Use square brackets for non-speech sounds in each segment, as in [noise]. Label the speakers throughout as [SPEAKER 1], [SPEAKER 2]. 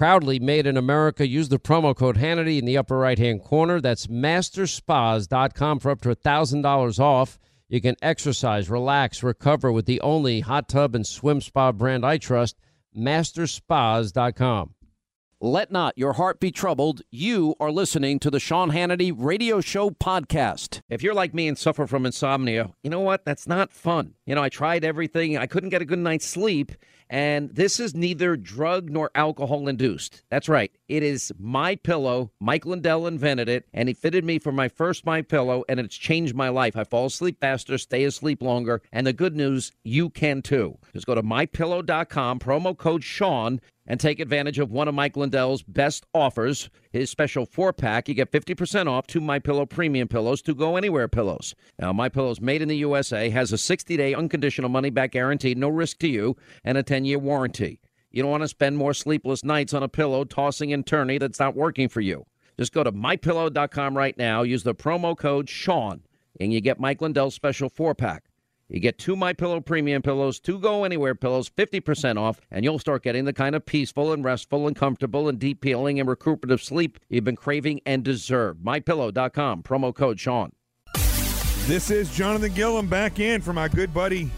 [SPEAKER 1] Proudly made in America. Use the promo code Hannity in the upper right hand corner. That's masterspas.com for up to $1,000 off. You can exercise, relax, recover with the only hot tub and swim spa brand I trust, masterspas.com.
[SPEAKER 2] Let not your heart be troubled. You are listening to the Sean Hannity Radio Show podcast.
[SPEAKER 1] If you're like me and suffer from insomnia, you know what? That's not fun. You know, I tried everything, I couldn't get a good night's sleep. And this is neither drug nor alcohol induced. That's right. It is my pillow. Mike Lindell invented it, and he fitted me for my first my pillow, and it's changed my life. I fall asleep faster, stay asleep longer, and the good news, you can too. Just go to mypillow.com, promo code Sean, and take advantage of one of Mike Lindell's best offers, his special four pack. You get 50% off two My Pillow premium pillows to go anywhere pillows. Now, My Pillow's made in the USA, has a 60 day unconditional money back guarantee, no risk to you, and a 10 year warranty. You don't want to spend more sleepless nights on a pillow tossing and turning that's not working for you. Just go to mypillow.com right now, use the promo code Sean, and you get Mike Lindell's special four pack. You get two My Pillow premium pillows, two Go Anywhere pillows, 50% off, and you'll start getting the kind of peaceful and restful and comfortable and deep healing and recuperative sleep you've been craving and deserve. MyPillow.com, promo code Sean.
[SPEAKER 3] This is Jonathan Gilliam back in for my good buddy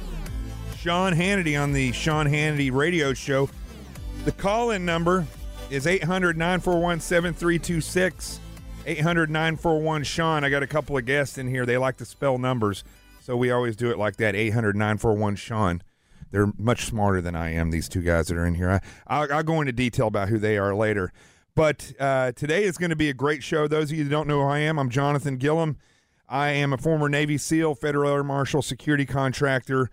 [SPEAKER 3] Sean Hannity on the Sean Hannity radio show. The call in number is 800 941 7326. 800 941 Sean. I got a couple of guests in here. They like to spell numbers. So we always do it like that 800 941 Sean. They're much smarter than I am, these two guys that are in here. I, will I'll go into detail about who they are later. But uh, today is going to be a great show. Those of you that don't know who I am, I'm Jonathan Gilliam. I am a former Navy SEAL, Federal Air Marshal, security contractor,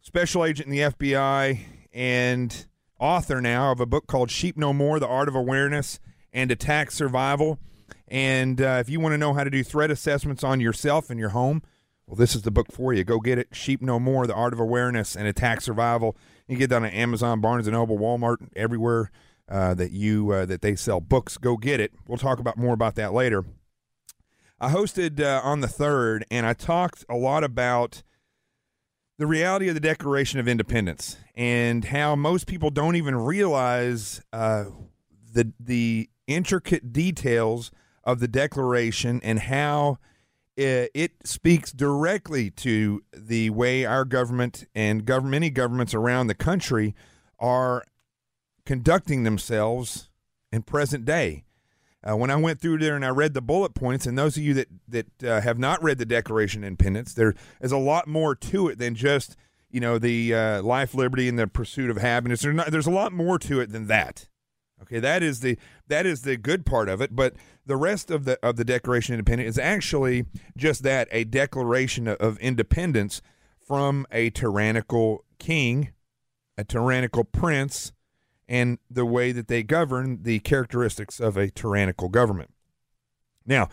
[SPEAKER 3] special agent in the FBI, and author now of a book called Sheep No More The Art of Awareness and Attack Survival. And uh, if you want to know how to do threat assessments on yourself and your home, well, this is the book for you. Go get it. Sheep No More: The Art of Awareness and Attack Survival. You get that on Amazon, Barnes and Noble, Walmart, everywhere uh, that you uh, that they sell books. Go get it. We'll talk about more about that later. I hosted uh, on the third, and I talked a lot about the reality of the Declaration of Independence and how most people don't even realize uh, the the intricate details of the Declaration and how it speaks directly to the way our government and government, many governments around the country are conducting themselves in present day. Uh, when I went through there and I read the bullet points, and those of you that that uh, have not read the Declaration of Independence, there is a lot more to it than just you know the uh, life, liberty, and the pursuit of happiness. There's, not, there's a lot more to it than that. Okay, that is the that is the good part of it, but the rest of the of the Declaration of Independence is actually just that a declaration of independence from a tyrannical king, a tyrannical prince, and the way that they govern the characteristics of a tyrannical government. Now,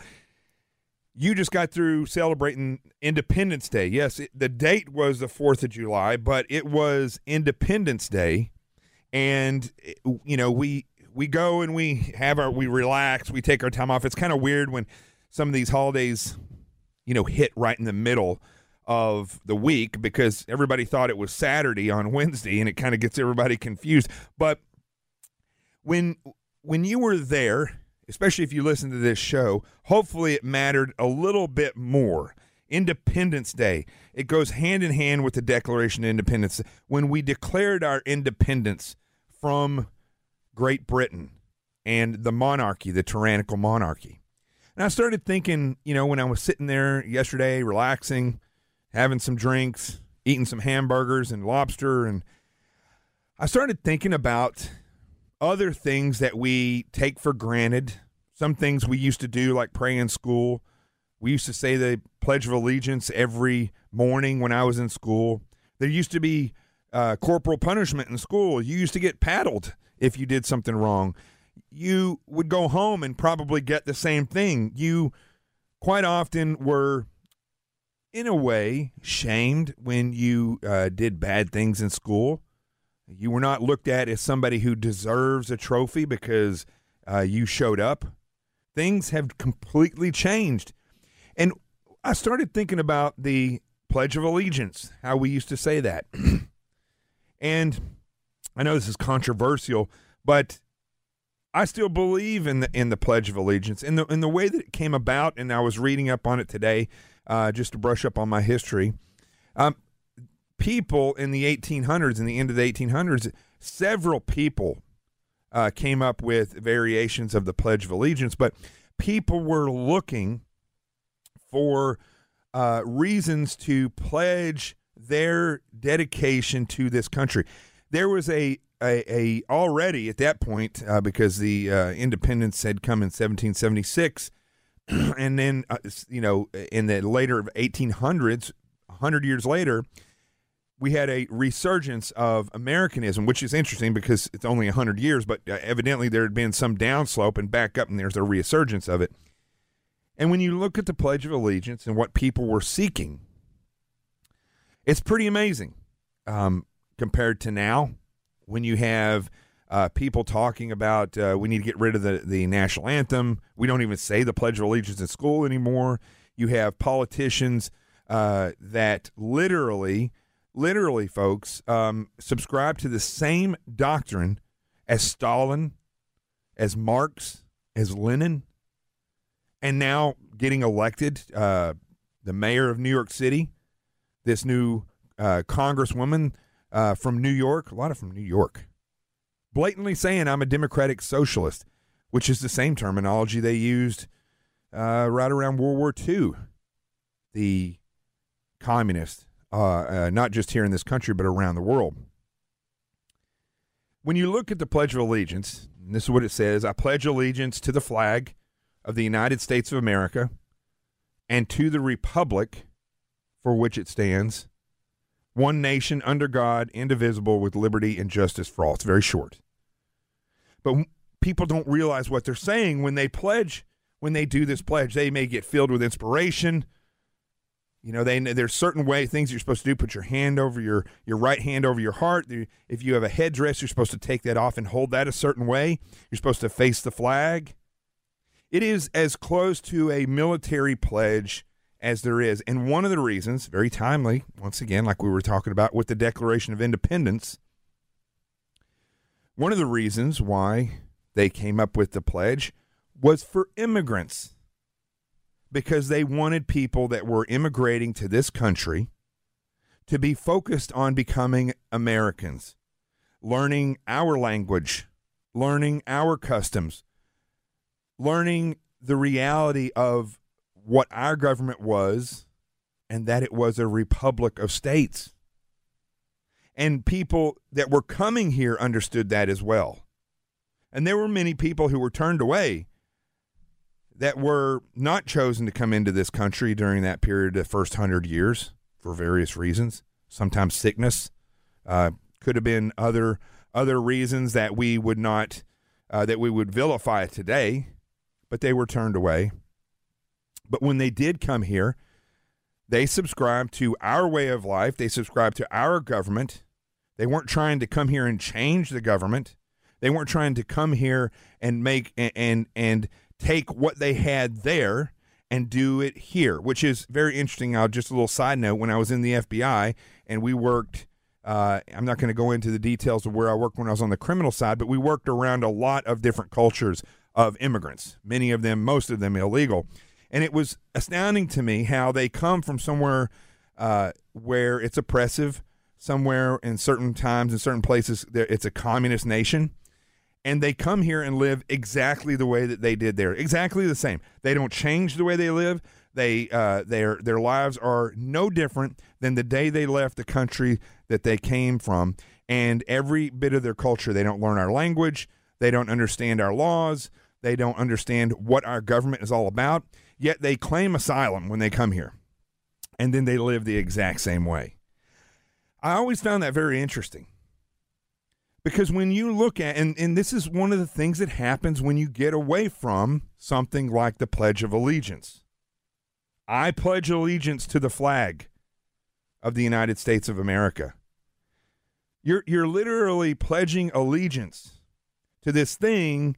[SPEAKER 3] you just got through celebrating Independence Day. Yes, it, the date was the 4th of July, but it was Independence Day and you know we we go and we have our we relax, we take our time off. It's kind of weird when some of these holidays, you know, hit right in the middle of the week because everybody thought it was Saturday on [laughs] Wednesday and it kind of gets everybody confused. But when when you were there, especially if you listen to this show, hopefully it mattered a little bit more. Independence Day. It goes hand in hand with the Declaration of Independence. When we declared our independence from Great Britain and the monarchy, the tyrannical monarchy. And I started thinking, you know, when I was sitting there yesterday, relaxing, having some drinks, eating some hamburgers and lobster, and I started thinking about other things that we take for granted. Some things we used to do, like pray in school. We used to say the Pledge of Allegiance every morning when I was in school. There used to be uh, corporal punishment in school. You used to get paddled if you did something wrong. You would go home and probably get the same thing. You quite often were, in a way, shamed when you uh, did bad things in school. You were not looked at as somebody who deserves a trophy because uh, you showed up. Things have completely changed. And I started thinking about the Pledge of Allegiance, how we used to say that. [clears throat] and I know this is controversial, but I still believe in the in the Pledge of Allegiance in the in the way that it came about. And I was reading up on it today, uh, just to brush up on my history. Um, people in the 1800s, in the end of the 1800s, several people uh, came up with variations of the Pledge of Allegiance, but people were looking for uh, reasons to pledge their dedication to this country. There was a a, a already at that point uh, because the uh, independence had come in 1776, [clears throat] and then uh, you know in the later 1800s, hundred years later, we had a resurgence of Americanism, which is interesting because it's only 100 years, but uh, evidently there had been some downslope and back up, and there's a resurgence of it. And when you look at the Pledge of Allegiance and what people were seeking, it's pretty amazing um, compared to now when you have uh, people talking about uh, we need to get rid of the, the national anthem. We don't even say the Pledge of Allegiance in school anymore. You have politicians uh, that literally literally, folks, um, subscribe to the same doctrine as Stalin, as Marx, as Lenin, and now getting elected, uh, the mayor of New York City, this new uh, congresswoman uh, from New York, a lot of from New York, blatantly saying I'm a democratic socialist, which is the same terminology they used uh, right around World War II. The communist uh, uh, not just here in this country, but around the world. When you look at the Pledge of Allegiance, this is what it says I pledge allegiance to the flag of the United States of America and to the republic for which it stands, one nation under God, indivisible, with liberty and justice for all. It's very short. But people don't realize what they're saying when they pledge, when they do this pledge. They may get filled with inspiration you know, they there's certain way things you're supposed to do. Put your hand over your your right hand over your heart. If you have a headdress, you're supposed to take that off and hold that a certain way. You're supposed to face the flag. It is as close to a military pledge as there is, and one of the reasons, very timely, once again, like we were talking about with the Declaration of Independence, one of the reasons why they came up with the pledge was for immigrants. Because they wanted people that were immigrating to this country to be focused on becoming Americans, learning our language, learning our customs, learning the reality of what our government was and that it was a republic of states. And people that were coming here understood that as well. And there were many people who were turned away that were not chosen to come into this country during that period, of the first hundred years, for various reasons. Sometimes sickness uh, could have been other other reasons that we would not uh, that we would vilify today, but they were turned away. But when they did come here, they subscribed to our way of life. They subscribed to our government. They weren't trying to come here and change the government. They weren't trying to come here and make and and, and take what they had there and do it here, which is very interesting. I'll just a little side note. When I was in the FBI and we worked, uh, I'm not going to go into the details of where I worked when I was on the criminal side, but we worked around a lot of different cultures of immigrants, many of them, most of them illegal. And it was astounding to me how they come from somewhere uh, where it's oppressive, somewhere in certain times, in certain places, it's a communist nation and they come here and live exactly the way that they did there, exactly the same. They don't change the way they live. They uh, their their lives are no different than the day they left the country that they came from, and every bit of their culture. They don't learn our language. They don't understand our laws. They don't understand what our government is all about. Yet they claim asylum when they come here, and then they live the exact same way. I always found that very interesting because when you look at, and, and this is one of the things that happens when you get away from something like the Pledge of Allegiance. I pledge allegiance to the flag of the United States of America. You're, you're literally pledging allegiance to this thing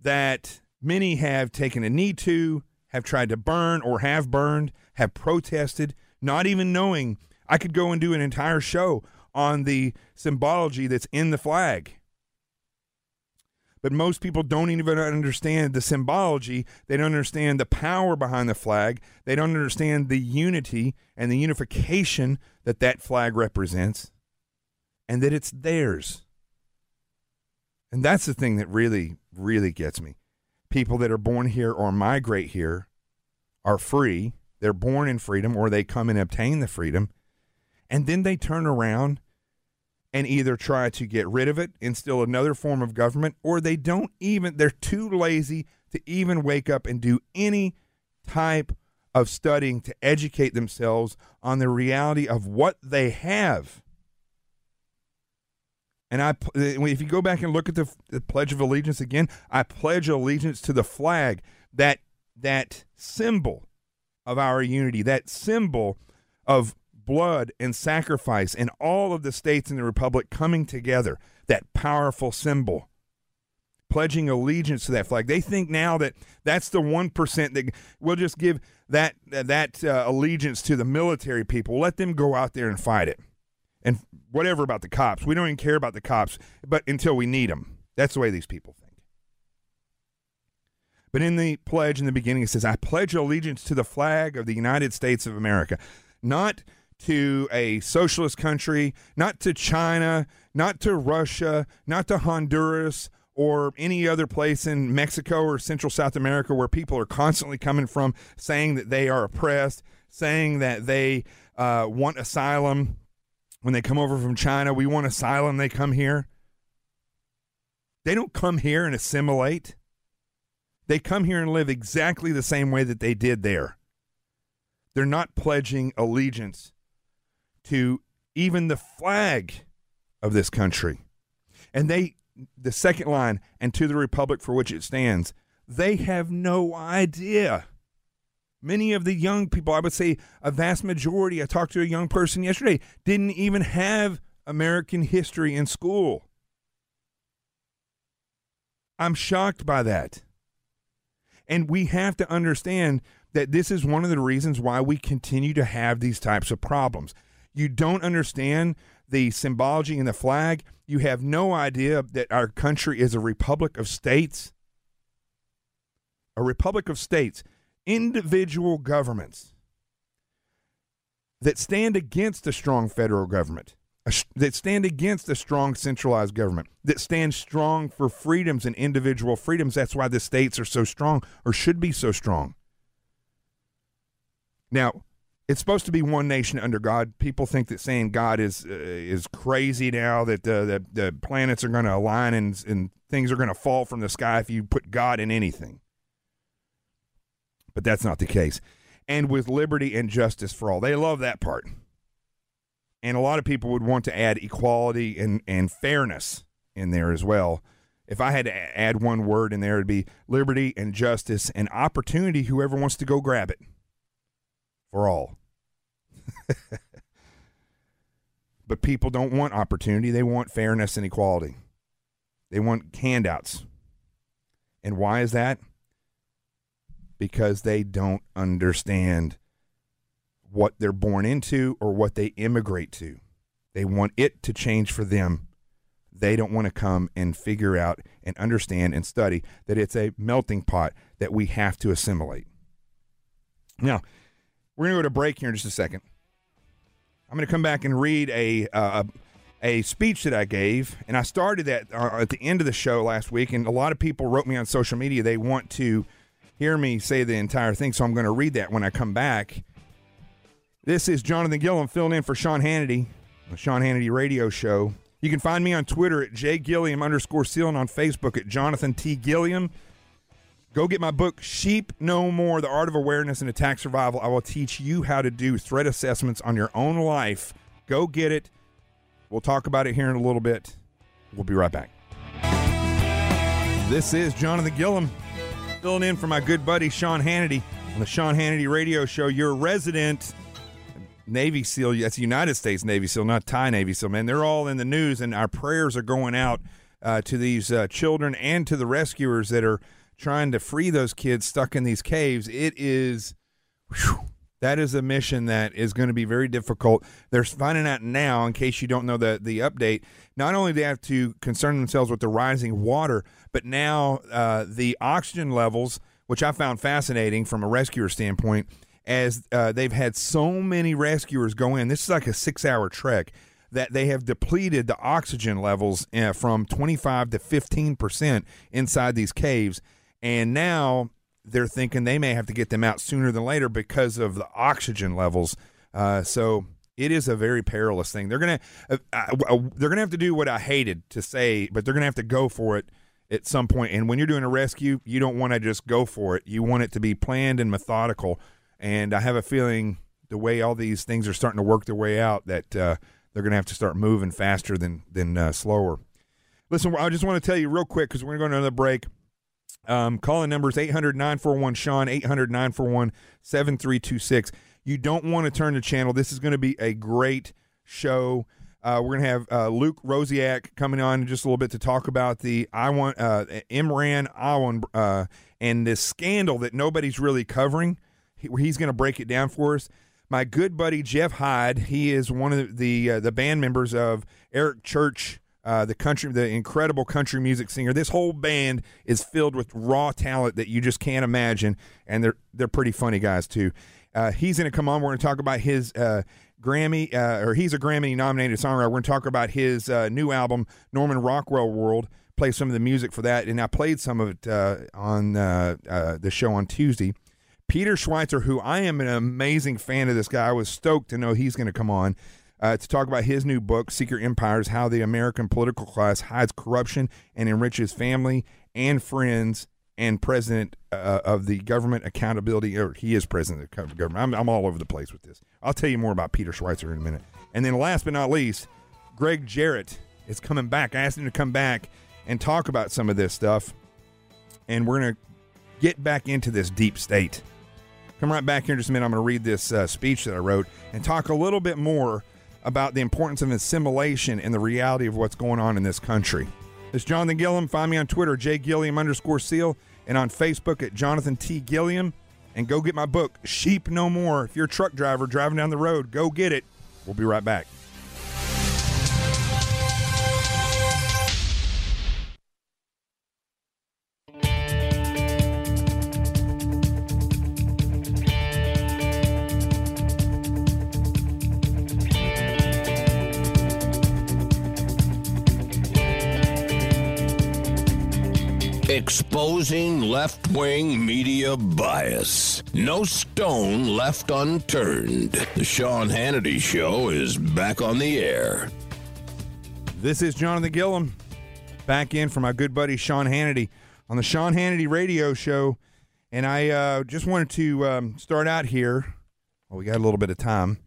[SPEAKER 3] that many have taken a knee to, have tried to burn or have burned, have protested, not even knowing. I could go and do an entire show on the symbology that's in the flag. But most people don't even understand the symbology. They don't understand the power behind the flag. They don't understand the unity and the unification that that flag represents and that it's theirs. And that's the thing that really, really gets me. People that are born here or migrate here are free. They're born in freedom or they come and obtain the freedom. And then they turn around and either try to get rid of it, instill another form of government, or they don't even, they're too lazy to even wake up and do any type of studying to educate themselves on the reality of what they have. And I, if you go back and look at the, the Pledge of Allegiance again, I pledge allegiance to the flag, that that symbol of our unity, that symbol of blood and sacrifice and all of the states in the republic coming together, that powerful symbol, pledging allegiance to that flag. They think now that that's the 1% that we'll just give that, that uh, allegiance to the military people. Let them go out there and fight it. And whatever about the cops. We don't even care about the cops, but until we need them. That's the way these people think. But in the pledge in the beginning, it says, I pledge allegiance to the flag of the United States of America. Not to a socialist country, not to China, not to Russia, not to Honduras or any other place in Mexico or Central South America where people are constantly coming from saying that they are oppressed, saying that they uh, want asylum. When they come over from China, we want asylum, they come here. They don't come here and assimilate. They come here and live exactly the same way that they did there. They're not pledging allegiance to even the flag of this country. And they, the second line, and to the republic for which it stands, they have no idea. Many of the young people, I would say a vast majority, I talked to a young person yesterday, didn't even have American history in school. I'm shocked by that. And we have to understand that this is one of the reasons why we continue to have these types of problems you don't understand the symbology in the flag, you have no idea that our country is a republic of states. A republic of states, individual governments that stand against a strong federal government, that stand against a strong centralized government, that stand strong for freedoms and individual freedoms. That's why the states are so strong or should be so strong. Now, it's supposed to be one nation under God. People think that saying God is uh, is crazy now. That uh, the the planets are going to align and and things are going to fall from the sky if you put God in anything. But that's not the case. And with liberty and justice for all, they love that part. And a lot of people would want to add equality and and fairness in there as well. If I had to add one word in there, it'd be liberty and justice and opportunity. Whoever wants to go grab it for all. [laughs] But people don't want opportunity. They want fairness and equality. They want handouts. And why is that? Because they don't understand what they're born into or what they immigrate to. They want it to change for them. They don't want to come and figure out and understand and study that it's a melting pot that we have to assimilate. Now, we're going to go to break here in just a second. I'm going to come back and read a uh, a speech that I gave, and I started that uh, at the end of the show last week. And a lot of people wrote me on social media they want to hear me say the entire thing, so I'm going to read that when I come back. This is Jonathan Gilliam filling in for Sean Hannity, the Sean Hannity Radio Show. You can find me on Twitter at jgilliam underscore seal and on Facebook at Jonathan T. Gilliam. Go get my book, Sheep No More The Art of Awareness and Attack Survival. I will teach you how to do threat assessments on your own life. Go get it. We'll talk about it here in a little bit. We'll be right back. This is Jonathan Gilliam filling in for my good buddy Sean Hannity on the Sean Hannity Radio Show. Your resident Navy SEAL, that's United States Navy SEAL, not Thai Navy SEAL, man. They're all in the news, and our prayers are going out uh, to these uh, children and to the rescuers that are trying to free those kids stuck in these caves. It is. Whew, that is a mission that is going to be very difficult. They're finding out now, in case you don't know the the update. Not only do they have to concern themselves with the rising water, but now uh, the oxygen levels, which I found fascinating from a rescuer standpoint, as uh, they've had so many rescuers go in. This is like a six hour trek that they have depleted the oxygen levels uh, from 25 to 15 percent inside these caves, and now they're thinking they may have to get them out sooner than later because of the oxygen levels. Uh, so it is a very perilous thing. They're gonna uh, uh, they're gonna have to do what I hated to say, but they're gonna have to go for it at some point. And when you're doing a rescue, you don't want to just go for it. You want it to be planned and methodical. And I have a feeling the way all these things are starting to work their way out that uh, they're gonna have to start moving faster than than uh, slower. Listen, I just want to tell you real quick because we're going to go to another break. Um, calling numbers 800 941 Sean, 800 941 7326. You don't want to turn the channel. This is going to be a great show. Uh, we're going to have uh, Luke Rosiak coming on in just a little bit to talk about the I want uh, Imran Awan uh, and this scandal that nobody's really covering. He, he's going to break it down for us. My good buddy Jeff Hyde, he is one of the the, the band members of Eric Church uh, the country, the incredible country music singer. This whole band is filled with raw talent that you just can't imagine, and they're they're pretty funny guys too. Uh, he's going to come on. We're going to talk about his uh, Grammy, uh, or he's a Grammy nominated songwriter. We're going to talk about his uh, new album, Norman Rockwell World. Play some of the music for that, and I played some of it on the show on Tuesday. Peter Schweizer, who I am an amazing fan of this guy, I was stoked to know he's going to come on uh, to talk about his new book, Secret Empires How the American Political Class Hides Corruption and Enriches Family and Friends, and President uh, of the Government Accountability, or he is President of the government. I'm, I'm all over the place with this. I'll tell you more about Peter Schweizer in a minute. And then last but not least, Gregg Jarrett is coming back. I asked him to come back and talk about some of this stuff. And we're going to get back into this deep state. Come right back here in just a minute. I'm going to read this uh, speech that I wrote and talk a little bit more about the importance of assimilation and the reality of what's going on in this country. It's Jonathan Gilliam. Find me on Twitter, jgilliam underscore seal, and on Facebook at Jonathan T. Gilliam. And go get my book, Sheep No More. If you're a truck driver driving down the road, go get it. We'll be right back.
[SPEAKER 4] Exposing left wing media bias. No stone left unturned. The Sean Hannity Show is back on the air.
[SPEAKER 3] This is Jonathan Gilliam back in for my good buddy Sean Hannity on the Sean Hannity Radio Show. And I uh, just wanted to um, start out here. Well, we got a little bit of time.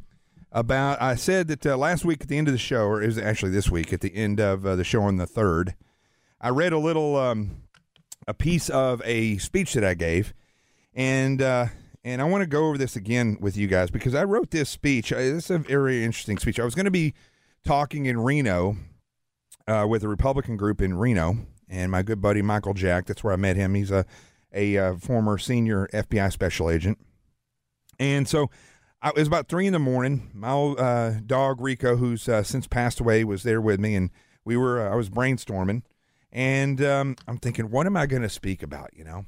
[SPEAKER 3] About I said that uh, last week at the end of the show, or is actually this week at the end of uh, the show on the third, I read a little um, a piece of a speech that I gave, and uh, and I want to go over this again with you guys because I wrote this speech. It's a very interesting speech. I was going to be talking in Reno uh, with a Republican group in Reno, and my good buddy Michael Jack. That's where I met him. He's a a uh, former senior FBI special agent, and so I, it was about three in the morning. My old uh, dog Rico, who's uh, since passed away, was there with me, and we were. Uh, I was brainstorming, and um, I'm thinking, what am I going to speak about? You know.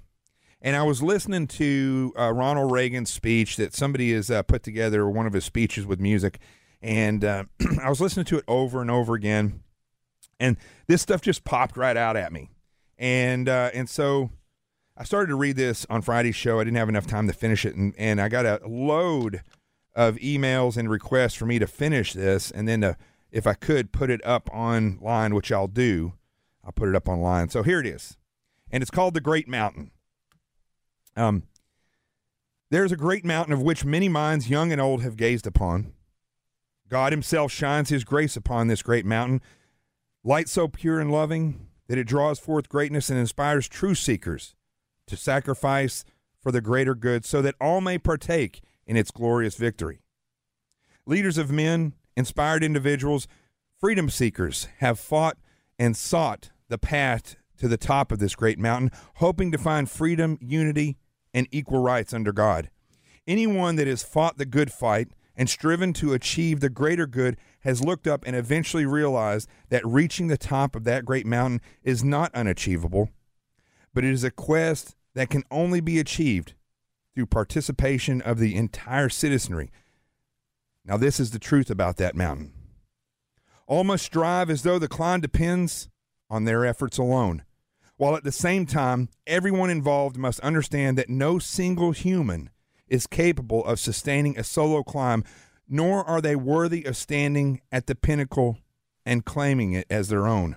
[SPEAKER 3] And I was listening to uh, Ronald Reagan's speech that somebody has uh, put together, one of his speeches with music, and uh, [clears throat] I was listening to it over and over again, and this stuff just popped right out at me, and uh, and so I started to read this on Friday's show. I didn't have enough time to finish it, and, and I got a load of emails and requests for me to finish this, and then to, if I could put it up online, which I'll do, I'll put it up online. So here it is, and it's called the Great Mountain. Um, there's a great mountain of which many minds, young and old, have gazed upon. God Himself shines His grace upon this great mountain, light so pure and loving that it draws forth greatness and inspires true seekers to sacrifice for the greater good so that all may partake in its glorious victory. Leaders of men, inspired individuals, freedom seekers have fought and sought the path to the top of this great mountain, hoping to find freedom, unity, and equal rights under God. Anyone that has fought the good fight and striven to achieve the greater good has looked up and eventually realized that reaching the top of that great mountain is not unachievable, but it is a quest that can only be achieved through participation of the entire citizenry. Now, this is the truth about that mountain. All must strive as though the climb depends on their efforts alone, while at the same time, everyone involved must understand that no single human is capable of sustaining a solo climb, nor are they worthy of standing at the pinnacle and claiming it as their own.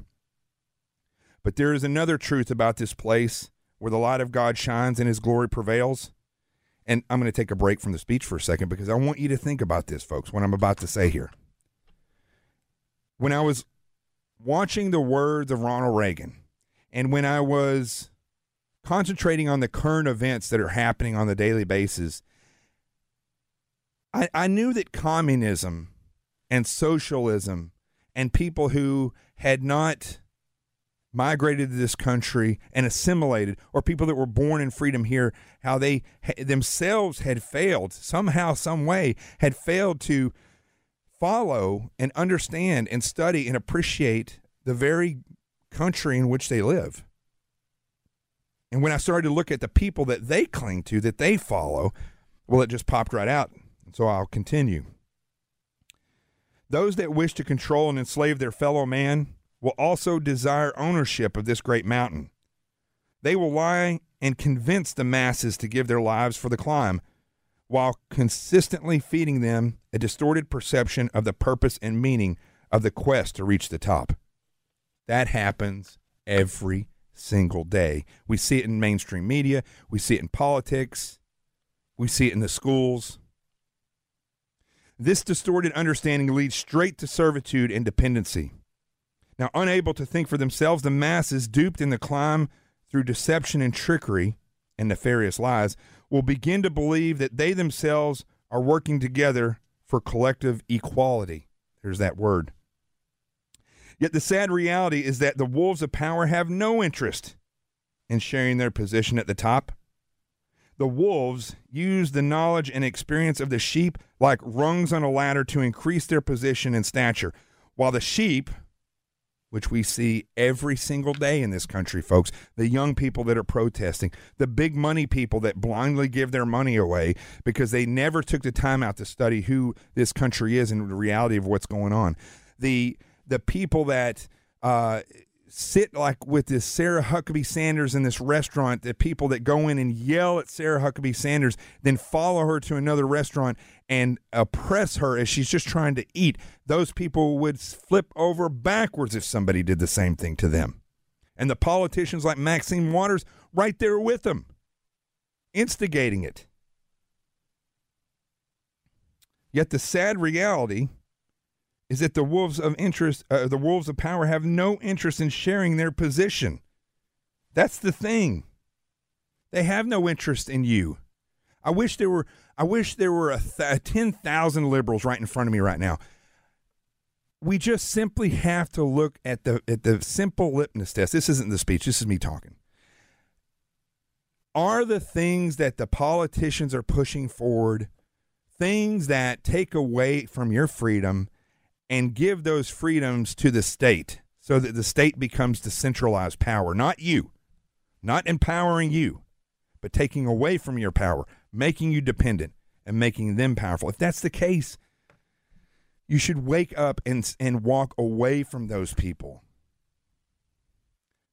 [SPEAKER 3] But there is another truth about this place where the light of God shines and his glory prevails. And I'm going to take a break from the speech for a second because I want you to think about this, folks, what I'm about to say here. When I was watching the words of Ronald Reagan, and when I was concentrating on the current events that are happening on the daily basis, I, I knew that communism and socialism and people who had not migrated to this country and assimilated, or people that were born in freedom here, how they themselves had failed somehow, some way, had failed to follow and understand and study and appreciate the very country in which they live. And when I started to look at the people that they cling to, that they follow, well, it just popped right out. So I'll continue. Those that wish to control and enslave their fellow man will also desire ownership of this great mountain. They will lie and convince the masses to give their lives for the climb, while consistently feeding them a distorted perception of the purpose and meaning of the quest to reach the top. That happens every single day. We see it in mainstream media, we see it in politics, we see it in the schools. This distorted understanding leads straight to servitude and dependency. Now, unable to think for themselves, the masses, duped in the climb through deception and trickery and nefarious lies, will begin to believe that they themselves are working together for collective equality. There's that word. Yet the sad reality is that the wolves of power have no interest in sharing their position at the top. The wolves use the knowledge and experience of the sheep like rungs on a ladder to increase their position and stature, while the sheep, which we see every single day in this country, folks. The young people that are protesting, the big money people that blindly give their money away because they never took the time out to study who this country is and the reality of what's going on. The the people that uh, sit like with this Sarah Huckabee Sanders in this restaurant, the people that go in and yell at Sarah Huckabee Sanders, then follow her to another restaurant and oppress her as she's just trying to eat, those people would flip over backwards if somebody did the same thing to them. And the politicians like Maxine Waters right there with them, instigating it. Yet the sad reality is that the wolves of interest, uh, the wolves of power, have no interest in sharing their position. That's the thing. They have no interest in you. I wish there were. I wish there were a th- ten thousand liberals right in front of me right now. we just simply have to look at the at the simple litmus test. This isn't the speech. This is me talking. Are the things that the politicians are pushing forward things that take away from your freedom and give those freedoms to the state so that the state becomes the centralized power, not you, not empowering you, but taking away from your power, making you dependent and making them powerful. If that's the case, you should wake up and, and walk away from those people.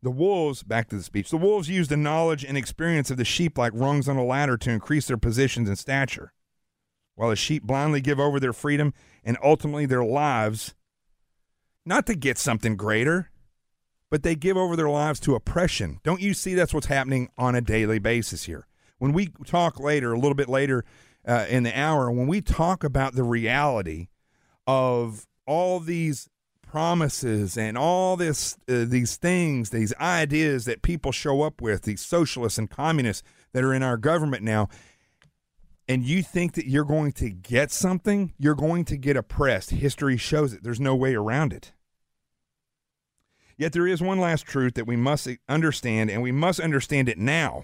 [SPEAKER 3] The wolves, back to the speech, the wolves use the knowledge and experience of the sheep like rungs on a ladder to increase their positions and stature, while the sheep blindly give over their freedom and ultimately their lives, not to get something greater, but they give over their lives to oppression. Don't you see that's what's happening on a daily basis here? When we talk later, a little bit later uh, in the hour, when we talk about the reality of all these promises and all this uh, these things these ideas that people show up with these socialists and communists that are in our government now and you think that you're going to get something you're going to get oppressed. History shows it. There's no way around it. Yet there is one last truth that we must understand and we must understand it now.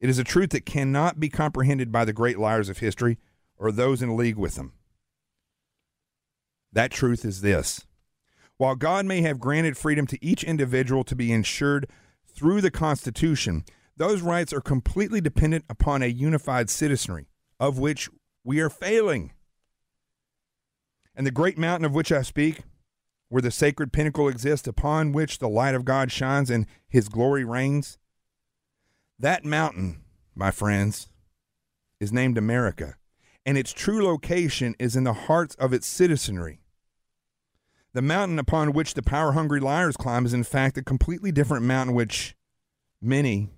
[SPEAKER 3] It is a truth that cannot be comprehended by the great liars of history or those in league with them. That truth is this. While God may have granted freedom to each individual to be ensured through the Constitution, those rights are completely dependent upon a unified citizenry, of which we are failing. And the great mountain of which I speak, where the sacred pinnacle exists, upon which the light of God shines and his glory reigns, that mountain, my friends, is named America, and its true location is in the hearts of its citizenry. The mountain upon which the power hungry liars climb is, in fact, a completely different mountain, which many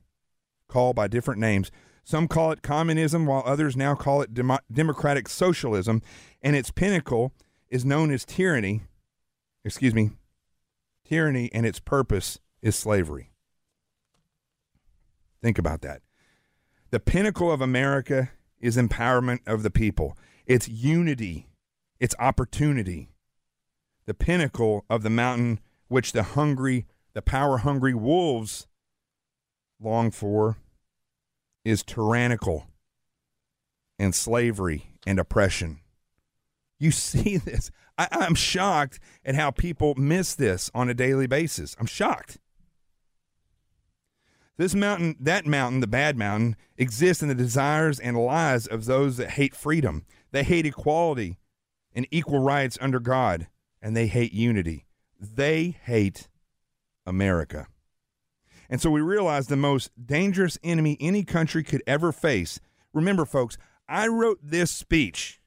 [SPEAKER 3] call by different names. Some call it communism, while others now call it dem- democratic socialism, and its pinnacle is known as tyranny. Excuse me, tyranny, and its purpose is slavery. Think about that. The pinnacle of America is empowerment of the people, it's unity, it's opportunity the pinnacle of the mountain which the hungry, the power hungry wolves long for is tyrannical and slavery and oppression. You [laughs] see this. I, am shocked at how people miss this on a daily basis. I'm shocked. This mountain, that mountain, the bad mountain, exists in the desires and lies of those that hate freedom. They hate equality and equal rights under God and they hate unity. They hate America. And so we realize the most dangerous enemy any country could ever face. Remember, folks, I wrote this speech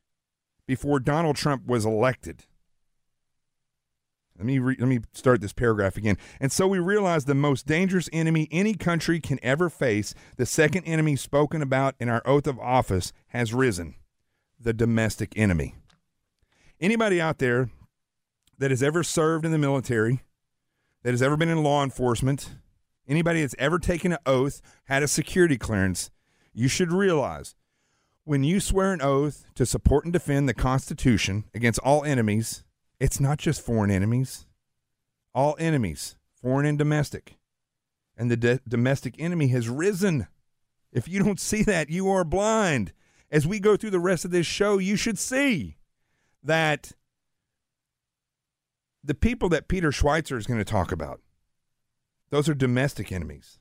[SPEAKER 3] before Donald Trump was elected. Let me re- let me start this paragraph again. And so we realize the most dangerous enemy any country can ever face, the second enemy spoken about in our oath of office has risen, the domestic enemy. Anybody out there that has ever served in the military, that has ever been in law enforcement, anybody that's ever taken an oath, had a security clearance, you should realize when you swear an oath to support and defend the Constitution against all enemies, it's not just foreign enemies, all enemies, foreign and domestic. And the de- domestic enemy has risen. If you don't see that, you are blind. As we go through the rest of this show, you should see that the people that Peter Schweizer is going to talk about, those are domestic enemies.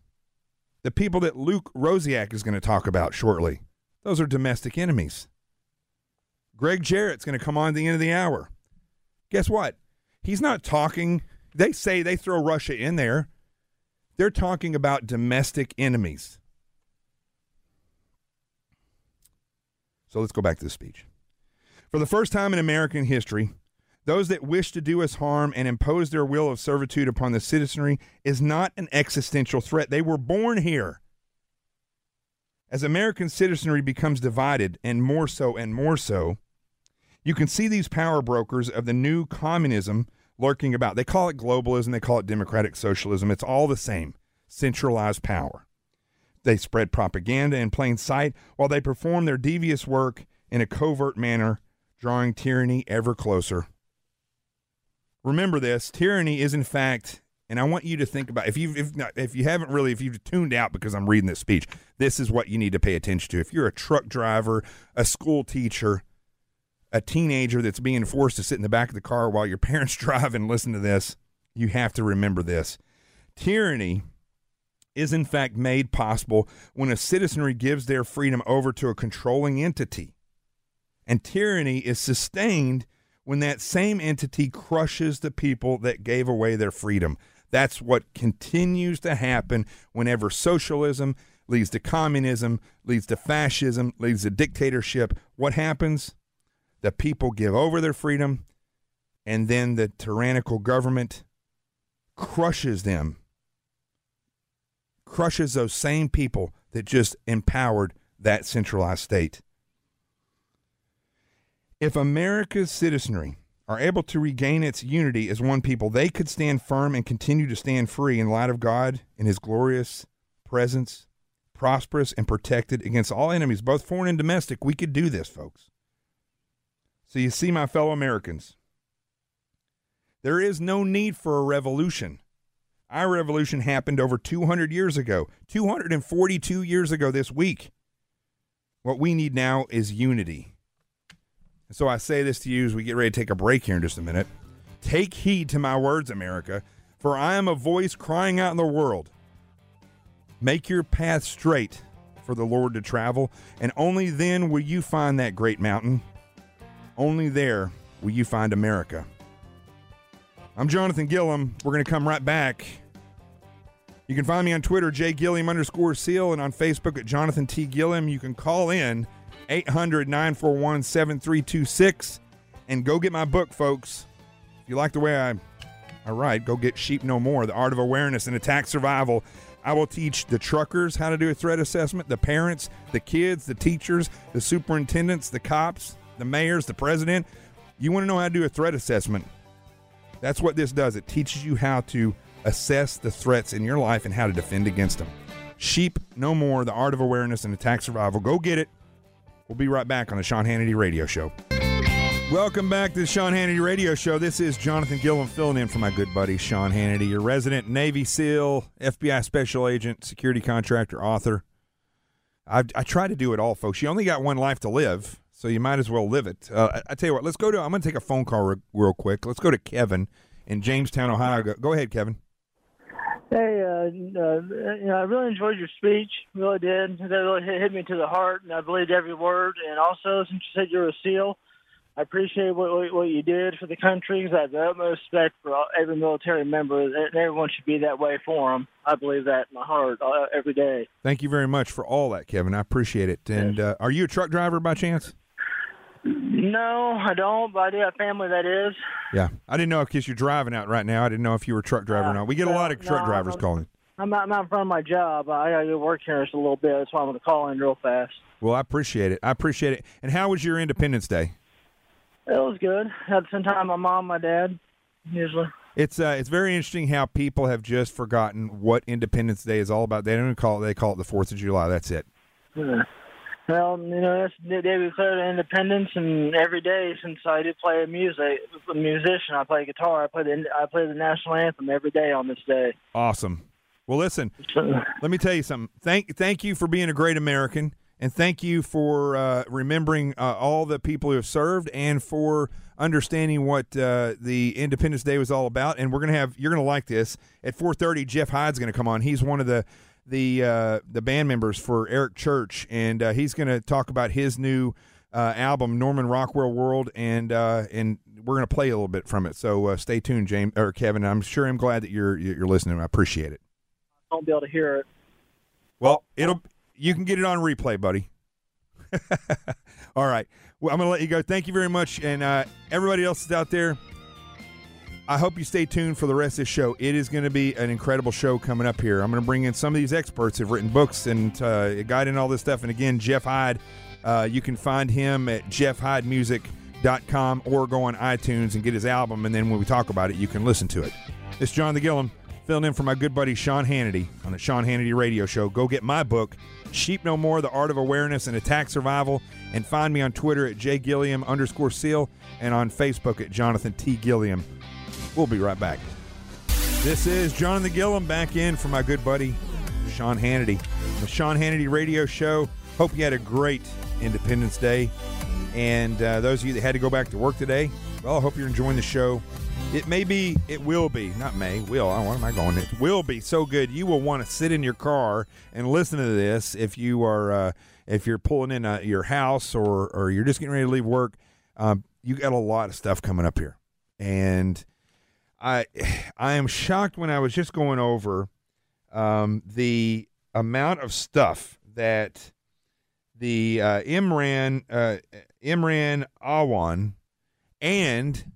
[SPEAKER 3] The people that Luke Rosiak is going to talk about shortly, those are domestic enemies. Gregg Jarrett's going to come on at the end of the hour. Guess what? He's not talking. They say they throw Russia in there. They're talking about domestic enemies. So let's go back to the speech. For the first time in American history, those that wish to do us harm and impose their will of servitude upon the citizenry is not an existential threat. They were born here. As American citizenry becomes divided, and more so and more so, you can see these power brokers of the new communism lurking about. They call it globalism, they call it democratic socialism. It's all the same centralized power. They spread propaganda in plain sight while they perform their devious work in a covert manner, drawing tyranny ever closer remember this: tyranny is, in fact, and I want you to think about if you if not, if you haven't really if you've tuned out because I'm reading this speech, this is what you need to pay attention to. If you're a truck driver, a school teacher, a teenager that's being forced to sit in the back of the car while your [laughs] parents drive and listen to this, you have to remember this: tyranny is in fact made possible when a citizenry gives their freedom over to a controlling entity. And tyranny is sustained when that same entity crushes the people that gave away their freedom. That's what continues to happen whenever socialism leads to communism, leads to fascism, leads to dictatorship. What happens? The people give over their freedom, and then the tyrannical government crushes them, crushes those same people that just empowered that centralized state. If America's citizenry are able to regain its unity as one people, they could stand firm and continue to stand free in the light of God in His glorious presence, prosperous and protected against all enemies, both foreign and domestic. We could do this, folks. So, you see, my fellow Americans, there is no need for a revolution. Our revolution happened over 200 years ago, 242 years ago this week. What we need now is unity. So I say this to you as we get ready to take a break here in just a minute. Take heed to my words, America, for I am a voice crying out in the world. Make your path straight for the Lord to travel, and only then will you find that great mountain. Only there will you find America. I'm Jonathan Gilliam. We're going to come right back. You can find me on Twitter, jgilliam underscore seal, and on Facebook at Jonathan T. Gilliam. You can call in 800 941 7326 and go get my book, folks. If you like the way I, I write, go get Sheep No More The Art of Awareness and Attack Survival. I will teach the truckers how to do a threat assessment, the parents, the kids, the teachers, the superintendents, the cops, the mayors, the president. You want to know how to do a threat assessment? That's what this does. It teaches you how to assess the threats in your life and how to defend against them. Sheep No More, The Art of Awareness and Attack Survival. Go get it. We'll be right back on the Sean Hannity Radio Show. Welcome back to the Sean Hannity Radio Show. This is Jonathan Gilliam filling in for my good buddy Sean Hannity, your resident Navy SEAL, FBI special agent, security contractor, author. I, I try to do it all, folks. You only got one life to live, so you might as well live it. Uh, I, I, tell you what, let's go to. I'm going to take a phone call re- real quick. Let's go to Kevin in Jamestown, Ohio. Go, go ahead, Kevin.
[SPEAKER 5] Hey, uh, uh, you know, I really enjoyed your speech. Really did. That really hit, hit me to the heart, and I believed every word. And also, since you said you're a SEAL, I appreciate what what you did for the country. Because I have the utmost respect for all, every military member, and everyone should be that way for them. I believe that in my heart uh, every day.
[SPEAKER 3] Thank you very much for all that, Kevin. I appreciate it. And uh, are you a truck driver by chance?
[SPEAKER 5] No, I don't, but I do have family that is.
[SPEAKER 3] Yeah, I didn't know if because you're driving out right now. I didn't know if you were a truck driver
[SPEAKER 5] Uh,
[SPEAKER 3] or not. We get a lot of truck
[SPEAKER 5] no,
[SPEAKER 3] drivers
[SPEAKER 5] I'm-
[SPEAKER 3] calling.
[SPEAKER 5] I'm not, I'm not in front of my job. I got to go work here just a little bit. That's why I'm going to call in real fast.
[SPEAKER 3] Well, I appreciate it. I appreciate it. And how was your Independence Day?
[SPEAKER 5] It was good. Had some time with my mom, my dad, usually.
[SPEAKER 3] It's uh, it's very interesting how people have just forgotten what Independence Day is all about. They don't even call it. They call it the Fourth of July. That's it.
[SPEAKER 5] Yeah. Well, you know, that's the day we declared independence, and every day since I did play music, a musician, I play guitar. I play the I play the national anthem every day on this day.
[SPEAKER 3] Awesome. Well, listen. Let me tell you something. Thank thank you for being a great American, and thank you for uh, remembering uh, all the people who have served, and for understanding what uh, the Independence Day was all about. And we're gonna have you're gonna like this at 4:30. Jeff Hyde's gonna come on. He's one of the the uh, the band members for Eric Church, and uh, he's gonna talk about his new uh, album Norman Rockwell World, and uh, and we're gonna play a little bit from it. So uh, stay tuned, James or Kevin. I'm sure I'm glad that you're you're listening. I appreciate it.
[SPEAKER 5] I won't be able to hear it.
[SPEAKER 3] Well, it'll you can get it on replay, buddy. [laughs] All right. Well, I'm going to let you go. Thank you very much. And uh, everybody else is out there, I hope you stay tuned for the rest of the show. It is going to be an incredible show coming up here. I'm going to bring in some of these experts who've written books and uh, guiding all this stuff. And again, Jeff Hyde, uh, you can find him at jeffhydemusic.com or go on iTunes and get his album. And then when we talk about it, you can listen to it. It's Jonathan Gilliam filling in for my good buddy Sean Hannity on the Sean Hannity Radio Show. Go get my book, Sheep No More: The Art of Awareness and Attack Survival, and find me on Twitter at jgilliam underscore seal and on Facebook at Jonathan T Gilliam. We'll be right back. This is Jonathan Gilliam back in for my good buddy Sean Hannity. The Sean Hannity Radio Show. Hope you had a great Independence Day. And uh, those of you that had to go back to work today, well, I hope you're enjoying the show. It may be, it will be, not may, will. What am I going? It will be so good. You will want to sit in your car and listen to this if you are, uh, if you're pulling in uh, your house or or you're just getting ready to leave work. Um, you got a lot of stuff coming up here, and I [sighs] I am shocked when I was just going over um, the amount of stuff that the uh, Imran uh, Imran Awan and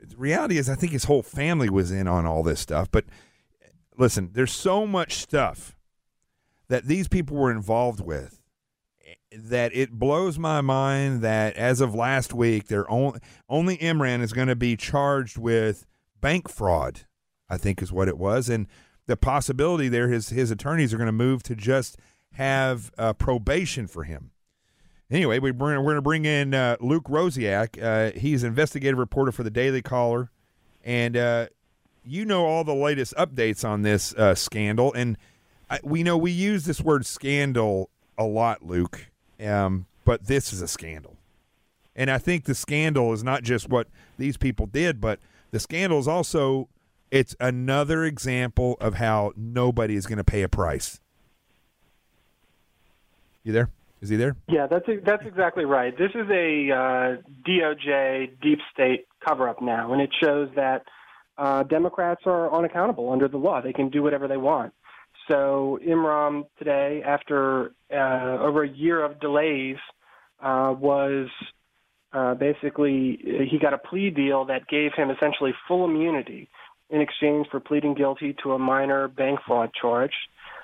[SPEAKER 3] the reality is I think his whole family was in on all this stuff. But listen, there's so much stuff that these people were involved with that it blows my mind that as of last week, they're only only Imran is going to be charged with bank fraud. I think is what it was, and the possibility there his his attorneys are going to move to just have uh, probation for him. Anyway, we bring, we're going to bring in uh, Luke Rosiak. Uh, he's investigative reporter for the Daily Caller, and uh, you know all the latest updates on this uh, scandal. And I, we know we use this word scandal a lot, Luke, um, but this is a scandal. And I think the scandal is not just what these people did, but the scandal is also it's another example of how nobody is going to pay a price. You there? Is he there?
[SPEAKER 6] Yeah, that's that's exactly right. This is a uh, DOJ deep state cover up now, and it shows that uh, Democrats are unaccountable under the law. They can do whatever they want. So Imran today, after uh, over a year of delays, uh, was uh, basically he got a plea deal that gave him essentially full immunity in exchange for pleading guilty to a minor bank fraud charge.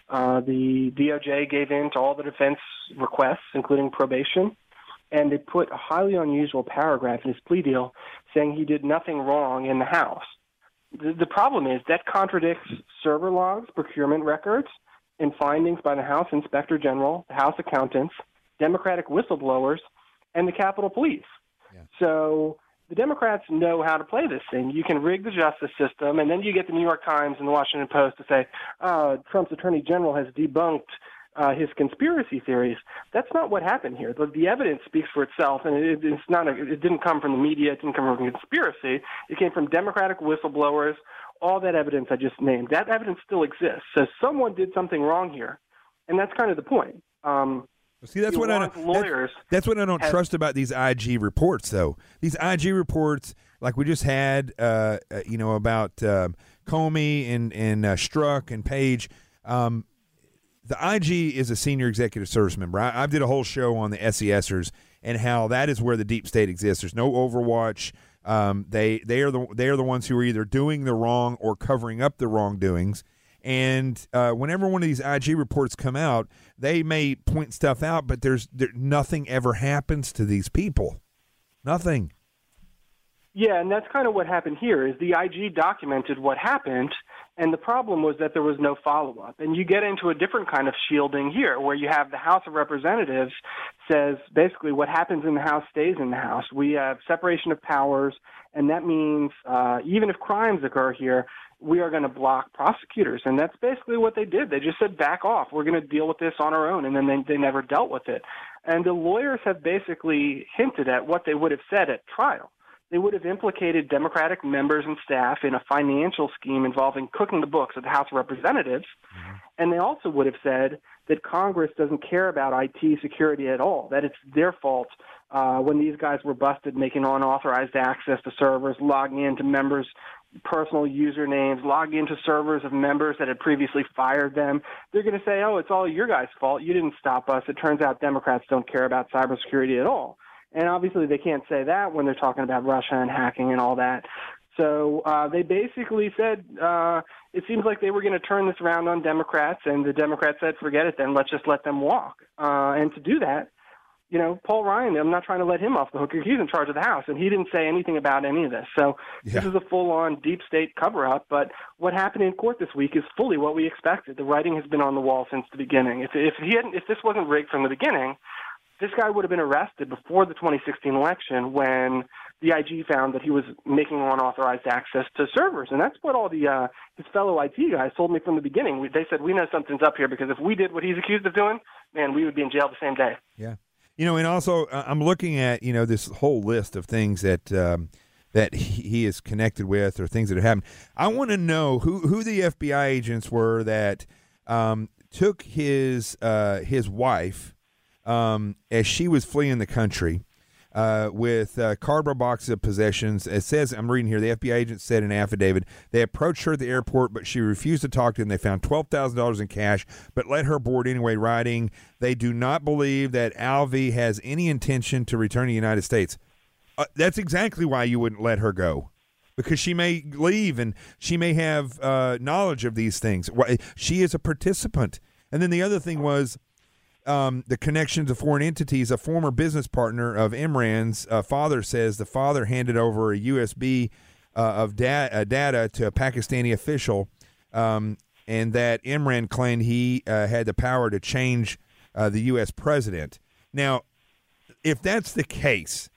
[SPEAKER 6] Uh, the DOJ gave in to all the defense requests, including probation, and they put a highly unusual paragraph in his plea deal saying he did nothing wrong in the House. The, the problem is that contradicts server logs, procurement records, and findings by the House Inspector General, the House accountants, Democratic whistleblowers, and the Capitol Police. Yeah. So the Democrats know how to play this thing. You can rig the justice system, and then you get the New York Times and the Washington Post to say, uh, Trump's attorney general has debunked uh, his conspiracy theories. That's not what happened here. The, the evidence speaks for itself, and it, it's not. A, it didn't come from the media. It didn't come from a conspiracy. It came from Democratic whistleblowers. All that evidence I just named. That evidence still exists. So someone did something wrong here, and that's kind of the point. Um,
[SPEAKER 3] See, that's what I don't. Lawyers that's, that's what I don't have, trust about these IG reports, though. These IG reports, like we just had, uh, uh, you know, about uh, Comey and and uh, Strzok and Page. Um, the IG is a senior executive service member. I, I did a whole show on the SESers and how that is where the deep state exists. There's no Overwatch. Um, they they are the they are the ones who are either doing the wrong or covering up the wrongdoings. And uh, whenever one of these IG reports come out, they may point stuff out, but there's there, nothing ever happens to these people. Nothing.
[SPEAKER 6] Yeah, and that's kind of what happened here. Is the IG documented what happened, and the problem was that there was no follow up. And you get into a different kind of shielding here, where you have the House of Representatives says basically what happens in the House stays in the House. We have separation of powers, and that means uh, even if crimes occur here, we are going to block prosecutors. And that's basically what they did. They just said, back off. We're going to deal with this on our own. And then they, they never dealt with it. And the lawyers have basically hinted at what they would have said at trial. They would have implicated Democratic members and staff in a financial scheme involving cooking the books of the House of Representatives. Mm-hmm. And they also would have said that Congress doesn't care about IT security at all, that it's their fault uh, when these guys were busted making unauthorized access to servers, logging into members' personal usernames, log into servers of members that had previously fired them. They're going to say, oh, it's all your guys' fault. You didn't stop us. It turns out Democrats don't care about cybersecurity at all. And obviously, they can't say that when they're talking about Russia and hacking and all that. So uh, they basically said uh, it seems like they were going to turn this around on Democrats, and the Democrats said, forget it then, let's just let them walk. Uh, and to do that, you know, Paul Ryan, I'm not trying to let him off the hook. He's in charge of the House, and he didn't say anything about any of this. So yeah. this is a full-on deep state cover-up. But what happened in court this week is fully what we expected. The writing has been on the wall since the beginning. If if he hadn't, if this wasn't rigged from the beginning, this guy would have been arrested before the 2016 election when the IG found that he was making unauthorized access to servers, and that's what all the uh, his fellow IT guys told me from the beginning. They said we know something's up here because if we did what he's accused of doing, man, we would be in jail the same day.
[SPEAKER 3] Yeah, you know, and also uh, I'm looking at you know this whole list of things that. Um, that he is connected with, or things that have happened. I want to know who who the FBI agents were that um, took his uh, his wife um, as she was fleeing the country uh, with uh, cardboard boxes of possessions. It says, I'm reading here, the FBI agent said in an affidavit, they approached her at the airport, but she refused to talk to them. They found $12,000 in cash, but let her board anyway, writing, they do not believe that Alvi has any intention to return to the United States. Uh, that's exactly why you wouldn't let her go. Because she may leave and she may have uh, knowledge of these things. She is a participant. And then the other thing was um, the connection to foreign entities. A former business partner of Imran's uh, father says the father handed over a USB uh, of da- uh, data to a Pakistani official, um, and that Imran claimed he uh, had the power to change uh, the U.S. president. Now, if that's the case,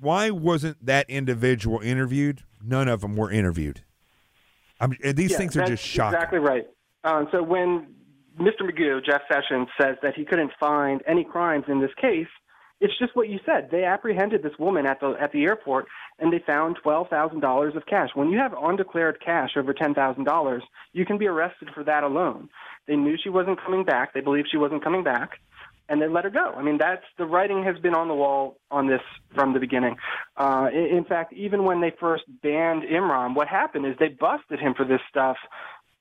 [SPEAKER 3] why wasn't that individual interviewed? None of them were interviewed. I mean, these
[SPEAKER 6] yeah,
[SPEAKER 3] things are just shocking.
[SPEAKER 6] Exactly right. Uh, so when Mr. Magoo, Jeff Sessions, says that he couldn't find any crimes in this case. It's just what you said. They apprehended this woman at the at the airport, and they found twelve thousand dollars of cash. When you have undeclared cash over ten thousand dollars, you can be arrested for that alone. They knew she wasn't coming back. They believed she wasn't coming back, and they let her go. I mean, that's the writing has been on the wall on this from the beginning. Uh, in, in fact, even when they first banned Imran, what happened is they busted him for this stuff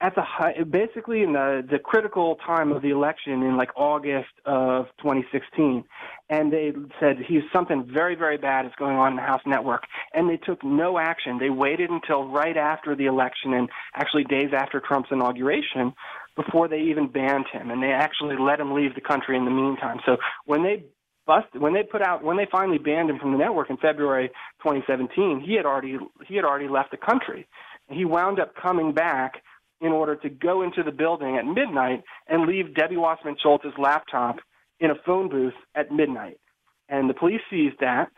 [SPEAKER 6] at the high, basically in the the critical time of the election in like August of 2016, and they said he's something very very bad is going on in the House network, and they took no action. They waited until right after the election and actually days after Trump's inauguration before they even banned him, and they actually let him leave the country in the meantime. So when they busted when they put out when they finally banned him from the network in February 2017, he had already he had already left the country. He wound up coming back in order to go into the building at midnight and leave Debbie Wasserman Schultz's laptop in a phone booth at midnight. And the police seized that,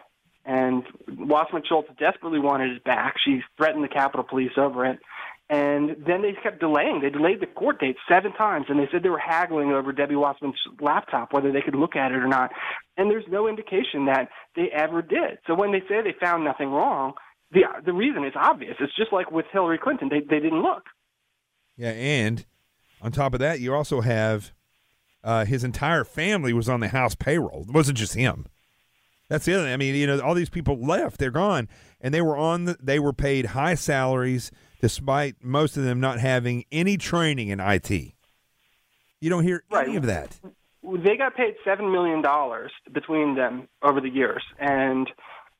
[SPEAKER 6] and Wasserman Schultz desperately wanted it back. She threatened the Capitol Police over it. And then they kept delaying. They delayed the court date seven times, and they said they were haggling over Debbie Wasserman's laptop, whether they could look at it or not. And there's no indication that they ever did. So when they say they found nothing wrong, the the reason is obvious. It's just like with Hillary Clinton; they they didn't look.
[SPEAKER 3] Yeah, and on top of that, you also have uh, his entire family was on the house payroll. It wasn't just him. That's the other. Thing. I mean, you know, all these people left; they're gone, and they were on. The, they were paid high salaries, despite most of them not having any training in IT. You don't hear
[SPEAKER 6] right.
[SPEAKER 3] any of that.
[SPEAKER 6] They got paid seven million dollars between them over the years, and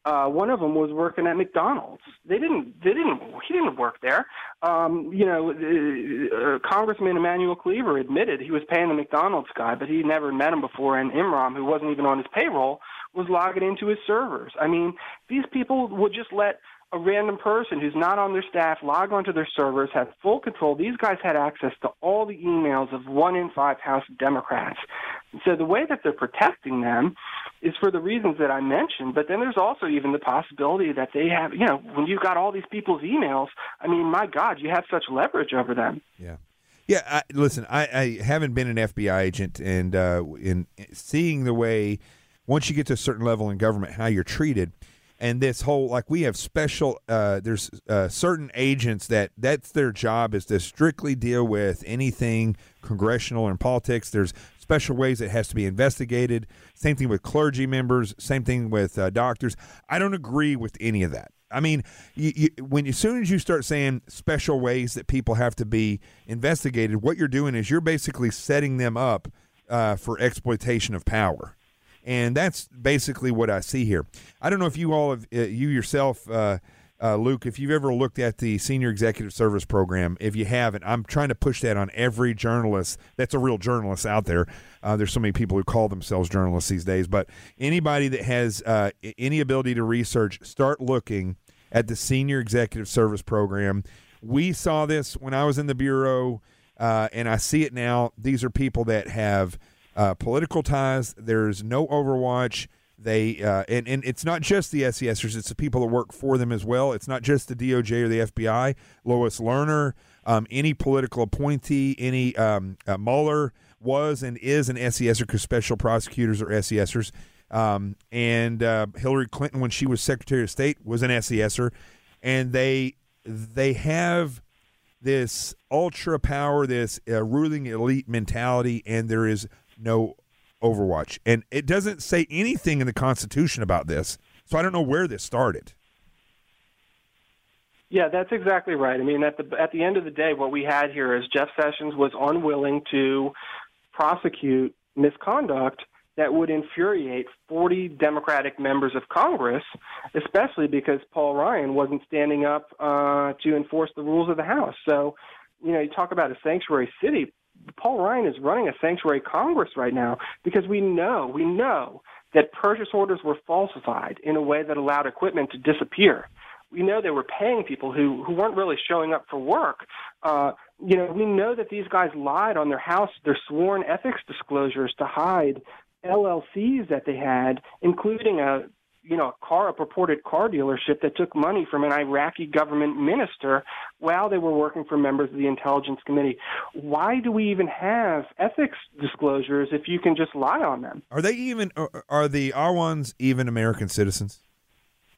[SPEAKER 6] uh, one of them was working at McDonald's. They didn't. They didn't. He didn't work there. Um, you know, uh, Congressman Emanuel Cleaver admitted he was paying the McDonald's guy, but he never met him before. And Imran, who wasn't even on his payroll, was logging into his servers. I mean, these people would just let a random person who's not on their staff log onto their servers, have full control. These guys had access to all the emails of one in five House Democrats. So the way that they're protecting them is for the reasons that I mentioned, but then there's also even the possibility that they have, you know, when you've got all these people's emails, I mean, my God, you have such leverage over them.
[SPEAKER 3] Yeah. Yeah, I, listen, I, I haven't been an FBI agent, and uh, in seeing the way once you get to a certain level in government, how you're treated, and this whole like we have special uh, there's uh, certain agents that that's their job is to strictly deal with anything congressional and politics. There's special ways it has to be investigated. Same thing with clergy members. Same thing with uh, doctors. I don't agree with any of that. I mean, you, you, when as soon as you start saying special ways that people have to be investigated, what you're doing is you're basically setting them up uh, for exploitation of power and that's basically what I see here. I don't know if you all have, uh, you yourself, uh, uh, Luke, if you've ever looked at the Senior Executive Service Program. If you haven't, I'm trying to push that on every journalist that's a real journalist out there. Uh, there's so many people who call themselves journalists these days, but anybody that has uh, any ability to research, start looking at the Senior Executive Service Program. We saw this when I was in the Bureau, uh, and I see it now. These are people that have uh, political ties. There's no Overwatch. They uh, and and it's not just the SESers; it's the people that work for them as well. It's not just the DOJ or the FBI. Lois Lerner, um, any political appointee, any um, uh, Mueller was and is an SESer because special prosecutors are SESers. Um, and uh, Hillary Clinton, when she was Secretary of State, was an SESer, and they they have this ultra power, this uh, ruling elite mentality, and there is no Overwatch. And it doesn't say anything in the Constitution about this, so I don't know where this started.
[SPEAKER 6] Yeah, that's exactly right. I mean, at the at the end of the day, what we had here is Jeff Sessions was unwilling to prosecute misconduct that would infuriate 40 Democratic members of Congress, especially because Paul Ryan wasn't standing up uh, to enforce the rules of the House. So, you know, you talk about a sanctuary city. Paul Ryan is running a sanctuary Congress right now because we know, we know that purchase orders were falsified in a way that allowed equipment to disappear. We know they were paying people who, who weren't really showing up for work. Uh, you know, we know that these guys lied on their house, their sworn ethics disclosures to hide LLCs that they had, including a you know a car, a purported car dealership that took money from an Iraqi government minister while they were working for members of the Intelligence Committee. Why do we even have ethics disclosures if you can just lie on them?
[SPEAKER 3] Are they even are the Awans even American citizens?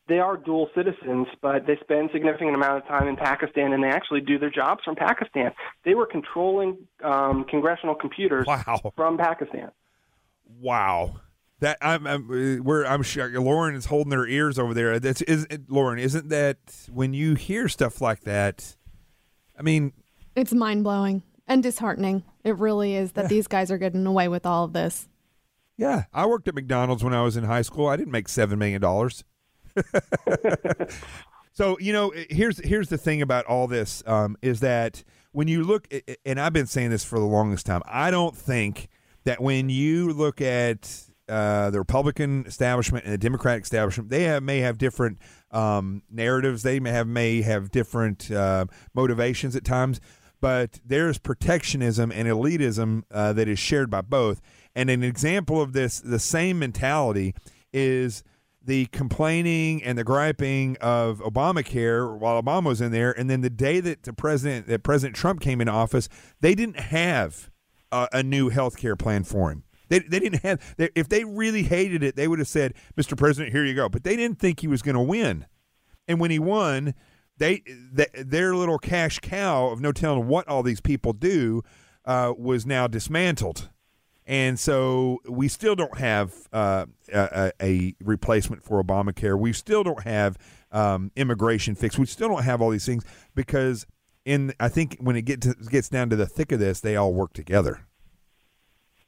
[SPEAKER 6] They are dual citizens, but they spend significant amount of time in Pakistan, and they actually do their jobs from Pakistan. They were controlling um, congressional computers
[SPEAKER 3] wow.
[SPEAKER 6] from Pakistan.
[SPEAKER 3] Wow. That I'm, I'm where I'm sure Lauren is holding her ears over there. That's is Lauren. Isn't that when you hear stuff like that? I mean,
[SPEAKER 7] it's mind blowing and disheartening. It really is that yeah. these guys are getting away with all of this.
[SPEAKER 3] Yeah, I worked at McDonald's when I was in high school. I didn't make seven million dollars. [laughs] so you know, here's here's the thing about all this um, is that when you look, and I've been saying this for the longest time. I don't think that when you look at uh, the Republican establishment and the Democratic establishment, they have, may have different um, narratives. They may have may have different uh, motivations at times, but there's protectionism and elitism uh, that is shared by both. And an example of this, the same mentality, is the complaining and the griping of Obamacare while Obama was in there, and then the day that the president that President Trump came into office, they didn't have a, a new health care plan for him. They, they didn't have they, if they really hated it, they would have said, "Mr. President, here you go." But they didn't think he was going to win, and when he won, they, they their little cash cow of no telling what all these people do uh, was now dismantled, and so we still don't have uh, a, a, replacement for Obamacare. We still don't have um, immigration fix. We still don't have all these things because in I think when it get to, gets down to the thick of this, they all work together.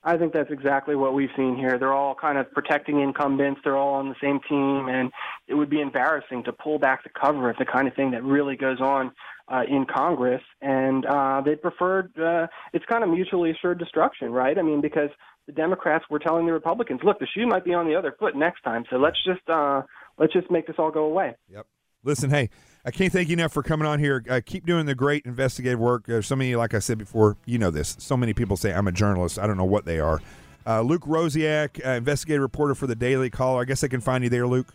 [SPEAKER 6] I think that's exactly what we've seen here. They're all kind of protecting incumbents. They're all on the same team, and it would be embarrassing to pull back the cover of the kind of thing that really goes on uh, in Congress. And uh, they preferred uh, it's kind of mutually assured destruction, right? I mean, because the Democrats were telling the Republicans, "Look, the shoe might be on the other foot next time, so let's just uh, let's just make this all go away."
[SPEAKER 3] Yep. Listen, hey, I can't thank you enough for coming on here. Uh, keep doing the great investigative work. There's so many, like I said before, you know this. So many people say I'm a journalist. I don't know what they are. Uh, Luke Rosiak, uh, investigative reporter for the Daily Caller. I guess I can find you there, Luke.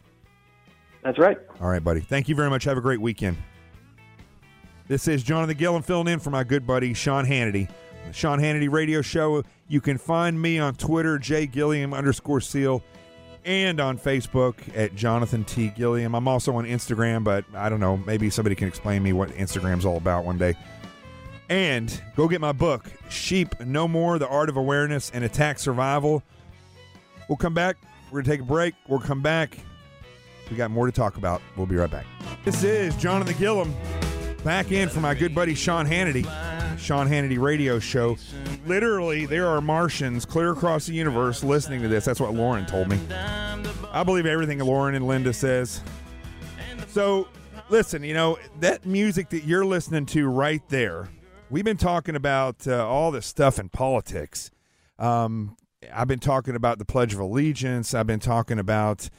[SPEAKER 6] That's right.
[SPEAKER 3] All right, buddy. Thank you very much. Have a great weekend. This is Jonathan Gilliam filling in for my good buddy Sean Hannity. The Sean Hannity Radio Show. You can find me on Twitter, J Gilliam underscore Seal and on Facebook at Jonathan T. Gilliam. I'm also on Instagram, but I don't know. Maybe somebody can explain me what Instagram's all about one day. And go get my book, Sheep No More The Art of Awareness and Attack Survival. We'll come back. We're going to take a break. We'll come back. We got more to talk about. We'll be right back. This is Jonathan Gilliam back in for my good buddy Sean Hannity. Sean Hannity radio show. Literally, there are Martians clear across the universe listening to this. That's what Lauren told me. I believe everything Lauren and Linda says. So, listen, you know, that music that you're listening to right there, we've been talking about uh, all this stuff in politics. Um, I've been talking about the Pledge of Allegiance. I've been talking about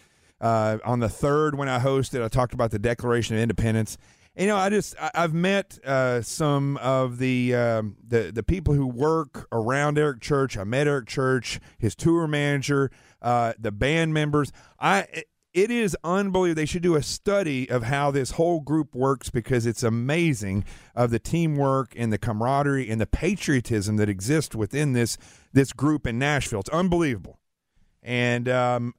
[SPEAKER 3] uh, on the third when I hosted, I talked about the Declaration of Independence. You know, I just I, I've met uh, some of the um, the the people who work around Eric Church. I met Eric Church, his tour manager, uh, the band members. I it is unbelievable. They should do a study of how this whole group works because it's amazing of the teamwork and the camaraderie and the patriotism that exists within this this group in Nashville. It's unbelievable. And um,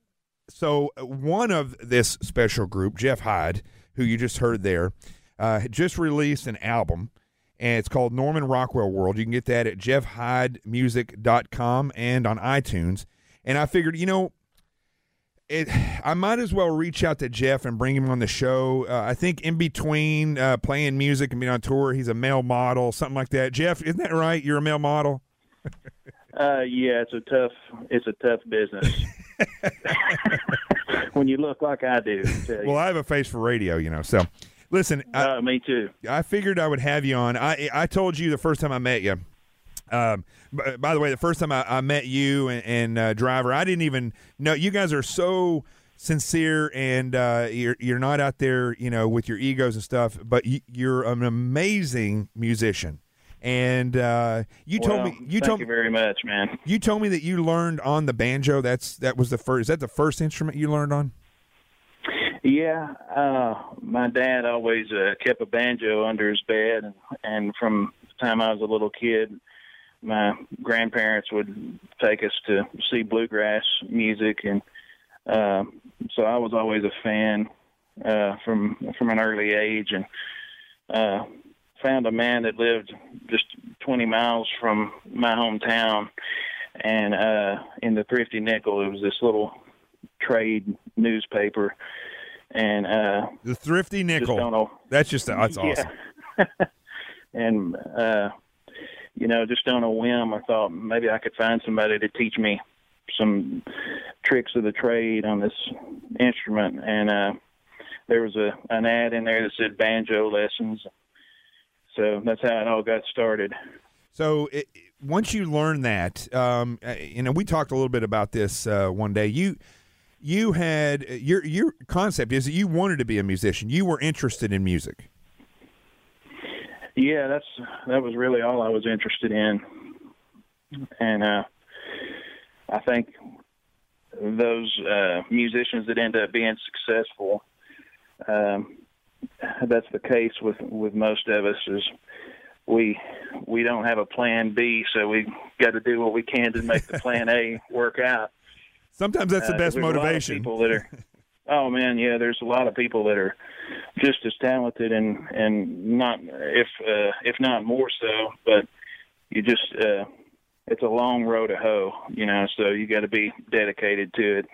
[SPEAKER 3] so one of this special group, Jeff Hyde, who you just heard there, uh, just released an album and it's called Norman Rockwell World. You can get that at jeffhydemusic.com and on iTunes. And I figured, you know, it, I might as well reach out to Jeff and bring him on the show. Uh, I think in between uh, playing music and being on tour, he's a male model, something like that. Jeff, isn't that right? You're a male model. [laughs]
[SPEAKER 8] uh, yeah, it's a tough, it's a tough business. [laughs] [laughs] when you look like I do. I
[SPEAKER 3] well, I have a face for radio, you know. So, listen.
[SPEAKER 8] Uh, I, me too.
[SPEAKER 3] I figured I would have you on. I I told you the first time I met you. Um, by the way, the first time I, I met you and, and uh, Driver, I didn't even know you guys are so sincere and uh, you're you're not out there, you know, with your egos and stuff. But you, are an amazing musician. And uh, you
[SPEAKER 8] well,
[SPEAKER 3] told me you
[SPEAKER 8] told
[SPEAKER 3] you
[SPEAKER 8] very much, man.
[SPEAKER 3] You told me that you learned on the banjo. That's that was the first. Is that the first instrument you learned on?
[SPEAKER 8] Yeah, uh, my dad always uh, kept a banjo under his bed, and, from the time I was a little kid, my grandparents would take us to see bluegrass music, and uh, so I was always a fan uh, from from an early age, and uh, found a man that lived just 20 miles from my hometown, and uh, in the Thrifty Nickel, it was this little trade newspaper, and uh,
[SPEAKER 3] the Thrifty Nickel. That's just that's [laughs] awesome. [laughs]
[SPEAKER 8] and uh, you know, just on a whim, I thought maybe I could find somebody to teach me some tricks of the trade on this instrument. And uh, there was a an ad in there that said banjo lessons. So that's how it all got started.
[SPEAKER 3] So it, once you learn that, um, uh, you know, we talked a little bit about this uh, one day. You you had your your concept is that you wanted to be a musician. You were interested in music.
[SPEAKER 8] Yeah, that's that was really all I was interested in, and uh, I think those uh, musicians that end up being successful, um, that's the case with with most of us. Is we we don't have a plan B, so we got to do what we can to make the plan A work out.
[SPEAKER 3] Sometimes that's the uh, best motivation.
[SPEAKER 8] people that are, [laughs] oh man, yeah. There's a lot of people that are just as talented and and not if uh, if not more so. But you just uh, it's a long road to hoe, you know. So you got to be dedicated to it.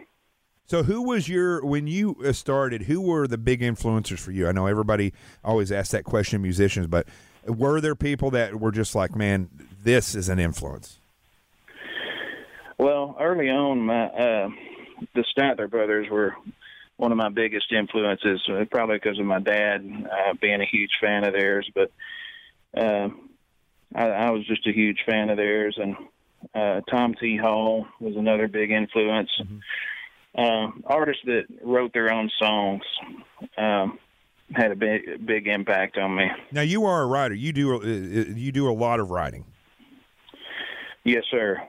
[SPEAKER 3] So, who was your when you uh, started? Who were the big influencers for you? I know everybody always asks that question, musicians, but were there people that were just like, man, this is an influence?
[SPEAKER 8] Well, early on, my uh, the Statler brothers were one of my biggest influences, uh, probably because of my dad uh, being a huge fan of theirs. But uh, I, I was just a huge fan of theirs, and uh, Tom T. Hall was another big influence. Mm-hmm. Uh, artists that wrote their own songs um, had a big big impact on me.
[SPEAKER 3] Now you are a writer. You do uh, uh you do a lot of writing.
[SPEAKER 8] Yes, sir.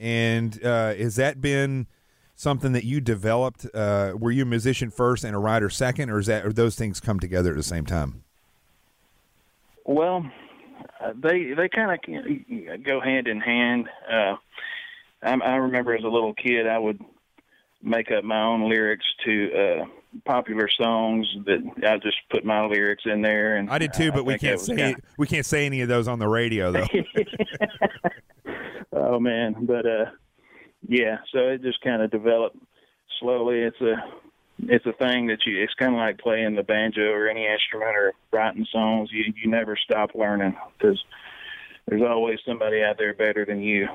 [SPEAKER 3] And uh, has that been something that you developed? Uh, were you a musician first and a writer second, or is that or those things come together at the same time?
[SPEAKER 8] Well, uh, they they kind of go hand in hand. Uh, I, I remember as a little kid, I would make up my own lyrics to uh, popular songs that I just put my lyrics in there. And
[SPEAKER 3] I did too, but we can't say kinda... we can't say any of those on the radio though. [laughs]
[SPEAKER 8] oh man, but uh, yeah, so it just kind of developed slowly. It's a it's a thing that you it's kind of like playing the banjo or any instrument or writing songs. You you never stop learning because there's always somebody out there better than you.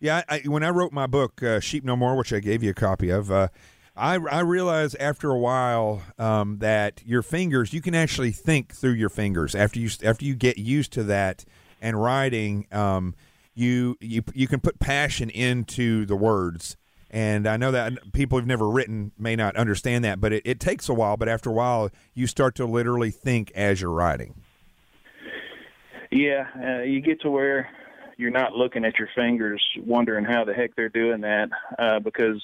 [SPEAKER 3] Yeah I, when i wrote my book uh, sheep no more which i gave you a copy of uh, I, I realized after a while um, that your fingers you can actually think through your fingers after you after you get used to that and writing um, you you you can put passion into the words And I know that people who've never written may not understand that, but it, it takes a while. But after a while, you start to literally think as you're writing.
[SPEAKER 8] Yeah, uh, you get to where you're not looking at your fingers, wondering how the heck they're doing that, uh, because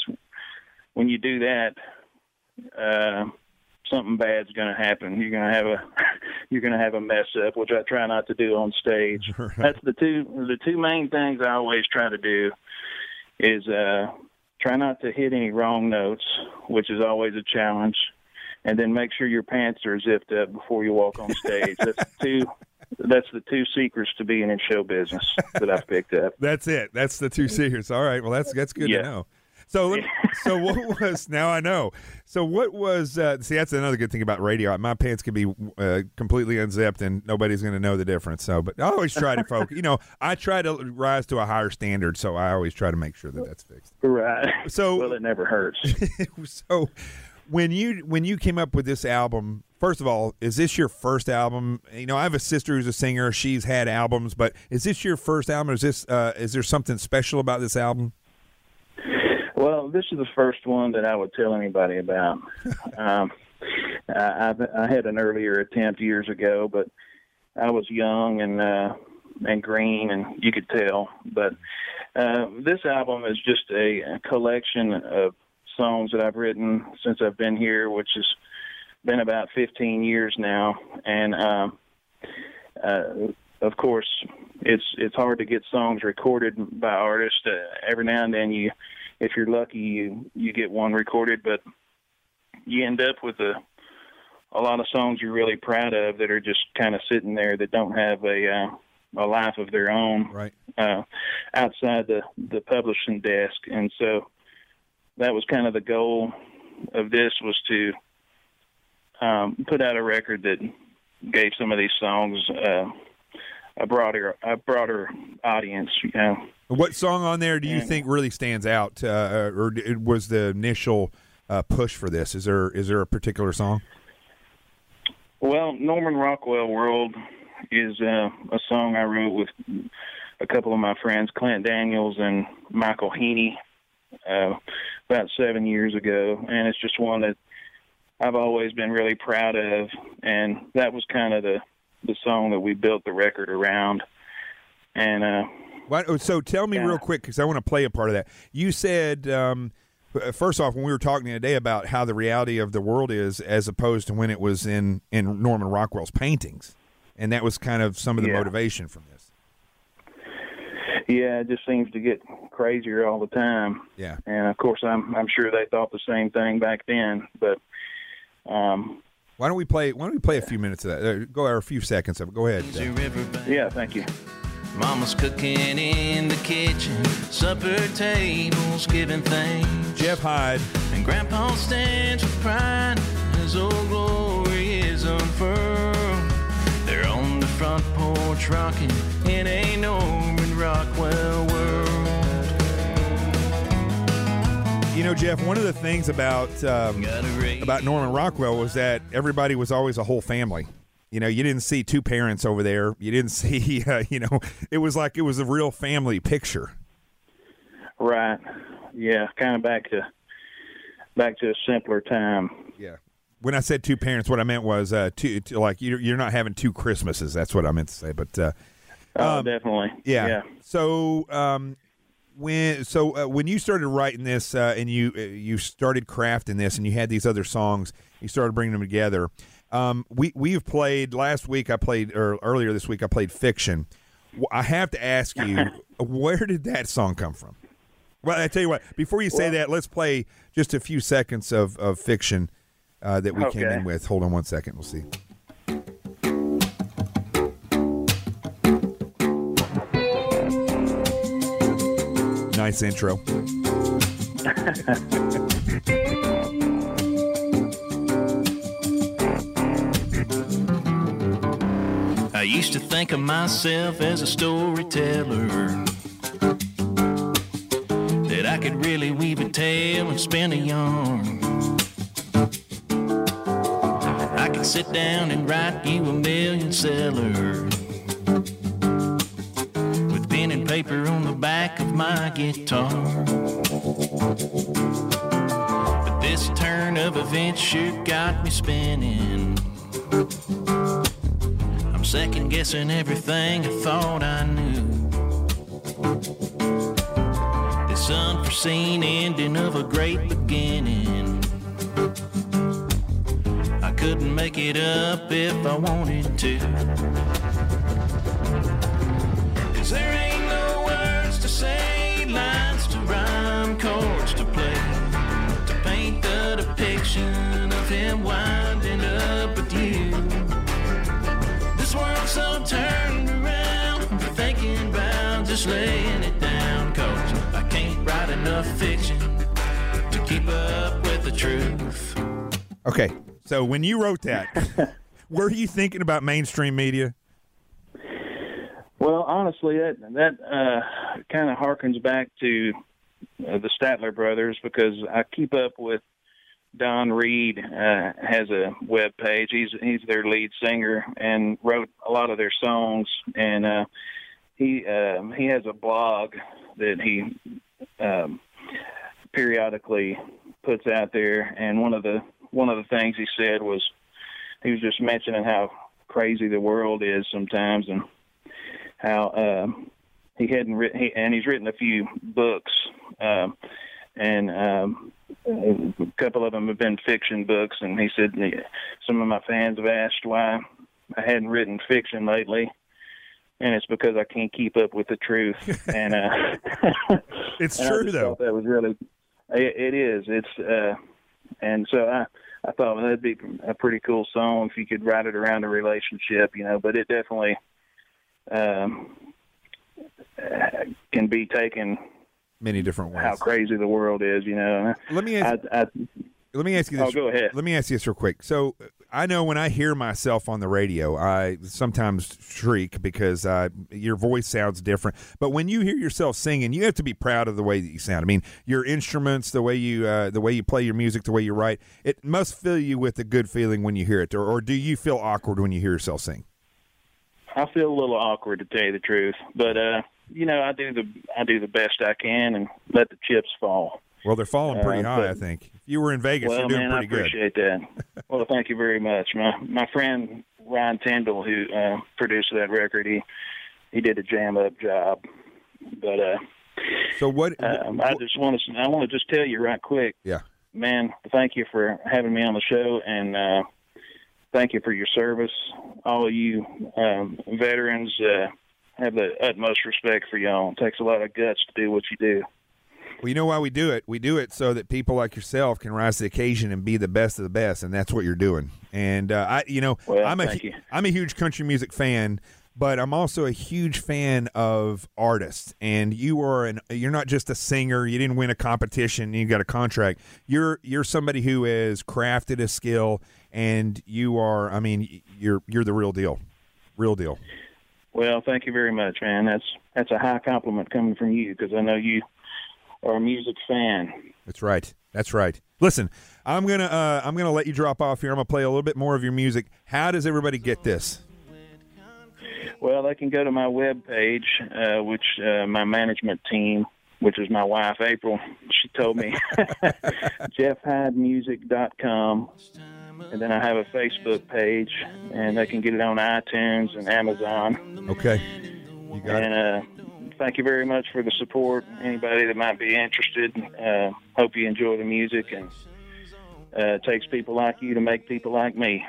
[SPEAKER 8] when you do that, uh, something bad's going to happen. You're going to have a you're going to have a mess up, which I try not to do on stage. [laughs]
[SPEAKER 3] Right.
[SPEAKER 8] That's the two the two main things I always try to do is uh, try not to hit any wrong notes, which is always a challenge, and then make sure your pants are zipped up before you walk on stage. that's the two. [laughs] That's the two secrets to being in show business that I've picked up. [laughs]
[SPEAKER 3] That's it. That's the two secrets. All right. Well, that's that's good
[SPEAKER 8] Yeah.
[SPEAKER 3] to know. So, so what [laughs] was now? I know. So, what was? Uh, see, that's another good thing about radio. My pants can be uh, completely unzipped, and nobody's going to know the difference. So, but I always try to [laughs] focus. You know, I try to rise to a higher standard, so I always try to make sure that that's fixed.
[SPEAKER 8] Right.
[SPEAKER 3] So, [laughs]
[SPEAKER 8] well, it never hurts.
[SPEAKER 3] so when you when you came up with this album first of all is this your first album you know i have a sister who's a singer she's had albums but is this your first album is this uh, is there something special about this album
[SPEAKER 8] Well, this is the first one that I would tell anybody about. [laughs] um, I, I've, had an earlier attempt years ago, but I was young and uh, and green, and you could tell. But uh, this album is just a, a collection of songs that I've written since I've been here, which has been about 15 years now, and. Um, uh, of course, it's it's hard to get songs recorded by artists. Uh, every now and then, you, if you're lucky, you you get one recorded, but you end up with a a lot of songs you're really proud of that are just kind of sitting there that don't have a uh, a life of their own
[SPEAKER 3] right
[SPEAKER 8] uh, outside the the publishing desk, and so that was kind of the goal of this was to um, put out a record that gave some of these songs uh, a broader a broader audience. You know,
[SPEAKER 3] what song on there do you
[SPEAKER 8] Yeah.
[SPEAKER 3] think really stands out uh, or d- was the initial uh, push for this? Is there is there a particular song?
[SPEAKER 8] Well, Norman Rockwell World is uh, a song I wrote with a couple of my friends, Clint Daniels and Michael Heaney, uh, about seven years ago, and it's just one that I've always been really proud of, and that was kind of the the song that we built the record around, and
[SPEAKER 3] Why, oh, so tell me
[SPEAKER 8] Yeah.
[SPEAKER 3] real quick because I want to play a part of that. You said um, uh, first off when we were talking today about how the reality of the world is as opposed to when it was in in Norman Rockwell's paintings, and that was kind of some of the
[SPEAKER 8] Yeah.
[SPEAKER 3] motivation from this.
[SPEAKER 8] yeah, it just seems to get crazier all the time.
[SPEAKER 3] Yeah.
[SPEAKER 8] and of course, I'm I'm sure they thought the same thing back then, but. Um,
[SPEAKER 3] Why don't we play? Why don't we play a few minutes of that? Uh, go or a few seconds of it. Go ahead.
[SPEAKER 8] yeah, thank you.
[SPEAKER 9] Mama's cooking in the kitchen, supper tables giving thanks.
[SPEAKER 3] Jeff Hyde.
[SPEAKER 9] And Grandpa stands with pride as old glory is unfurled. They're on the front porch rocking in a Norman Rockwell world.
[SPEAKER 3] You know, Jeff. One of the things about um, about Norman Rockwell was that everybody was always a whole family. You know, you didn't see two parents over there. You didn't [laughs] see, uh, you know, it was like it was a real family picture.
[SPEAKER 8] Right. Yeah, kind of back to back to a simpler time.
[SPEAKER 3] Yeah. When I said two parents, what I meant was uh, two, two like you're, you're not having two Christmases. That's what I meant to say. But uh,
[SPEAKER 8] Oh, definitely.
[SPEAKER 3] yeah.
[SPEAKER 8] Yeah.
[SPEAKER 3] So um, when so uh, when you started writing this uh, and you uh, you started crafting this and you had these other songs, you started bringing them together. Um, we we've played last week. I played or earlier this week. I played fiction. I have to ask you, [laughs] where did that song come from? Well, I tell you what. Before you say that, let's play just a few seconds of of fiction uh, that we came in with. Hold on one second. We'll see. Nice intro. [laughs]
[SPEAKER 9] used to think of myself as a storyteller. That I could really weave a tale and spin a yarn. I could sit down and write you a million seller. With pen and paper on the back of my guitar. But this turn of events sure got me spinning. I'm second guessing everything I thought I knew. This unforeseen ending of a great beginning. I couldn't make it up if I wanted to. Cause there ain't no words to say, lines to rhyme, chords to play. To paint the depiction of him winding so turned around, I'm thinking about just laying it down. Cause I can't write enough fiction to keep up with the truth.
[SPEAKER 3] Okay, so when you wrote that, [laughs] were you thinking about mainstream media?
[SPEAKER 8] Well, honestly, that that uh, kind of harkens back to uh, the Statler brothers because I keep up with Don Reid. Uh, has a web page. He's he's their lead singer and wrote a lot of their songs. And uh, he um, he has a blog that he um, periodically puts out there. And one of the one of the things he said was he was just mentioning how crazy the world is sometimes and how um, he hadn't written, he, and he's written a few books, um, and um, a couple of them have been fiction books. And he said some of my fans have asked why I hadn't written fiction lately, and it's because I can't keep up with the truth. [laughs] and uh, [laughs]
[SPEAKER 3] It's [laughs]
[SPEAKER 8] and
[SPEAKER 3] true though.
[SPEAKER 8] That was really, it, it is. It's, uh, and so I. I thought well, that'd be a pretty cool song if you could write it around a relationship, you know. But it definitely um, uh, can be taken
[SPEAKER 3] Many different ways.
[SPEAKER 8] how crazy the world is, you know.
[SPEAKER 3] Let me ask,
[SPEAKER 8] I, I,
[SPEAKER 3] let me ask you this.
[SPEAKER 8] Oh, go ahead.
[SPEAKER 3] Let me ask you this real quick. So I know when I hear myself on the radio, I sometimes shriek because uh, your voice sounds different. But when you hear yourself singing, you have to be proud of the way that you sound. I mean, your instruments, the way you uh, the way you play your music, the way you write, it must fill you with a good feeling when you hear it. Or, or do you feel awkward when you hear yourself sing?
[SPEAKER 8] I feel a little awkward to tell you the truth, but uh, you know, I do the I do the best I can and let the chips fall.
[SPEAKER 3] Well, they're falling pretty
[SPEAKER 8] Uh,
[SPEAKER 3] high.
[SPEAKER 8] but-
[SPEAKER 3] I think. If you were in Vegas,
[SPEAKER 8] well,
[SPEAKER 3] you're doing
[SPEAKER 8] man, I
[SPEAKER 3] pretty good.
[SPEAKER 8] I appreciate that. [laughs] well, thank you very much. My my friend Ryan Tyndall, who uh, produced that record, he he did a jam up job. But uh,
[SPEAKER 3] So what?
[SPEAKER 8] um, I just want to I want to just tell you right quick,
[SPEAKER 3] Yeah.
[SPEAKER 8] man. Thank you for having me on the show, and uh, thank you for your service. All of you um, veterans uh, have the utmost respect for y'all. It takes a lot of guts to do what you do.
[SPEAKER 3] Well, you know why we do it? We do it so that people like yourself can rise to the occasion and be the best of the best, and that's what you're doing. And uh, I, you know,
[SPEAKER 8] Well,
[SPEAKER 3] I'm a am a huge country music fan, but I'm also a huge fan of artists. And you are an you're not just a singer. You didn't win a competition. You got a contract. You're you're somebody who has crafted a skill, and you are. I mean, you're you're the real deal, real deal.
[SPEAKER 8] Well, thank you very much, man. That's that's a high compliment coming from you because I know you are a music fan.
[SPEAKER 3] That's right. That's right. Listen, I'm gonna uh, I'm gonna let you drop off here. I'm gonna play a little bit more of your music. How does everybody get this?
[SPEAKER 8] Well, they can go to my web page, uh, which uh, my management team, which is my wife April, she told me, [laughs] [laughs] jeffhydemusic.com. And then I have a Facebook page, and they can get it on iTunes and Amazon.
[SPEAKER 3] Okay, you got
[SPEAKER 8] and
[SPEAKER 3] it.
[SPEAKER 8] uh, thank you very much for the support. Anybody that might be interested, uh, hope you enjoy the music. And uh, it takes people like you to make people like me.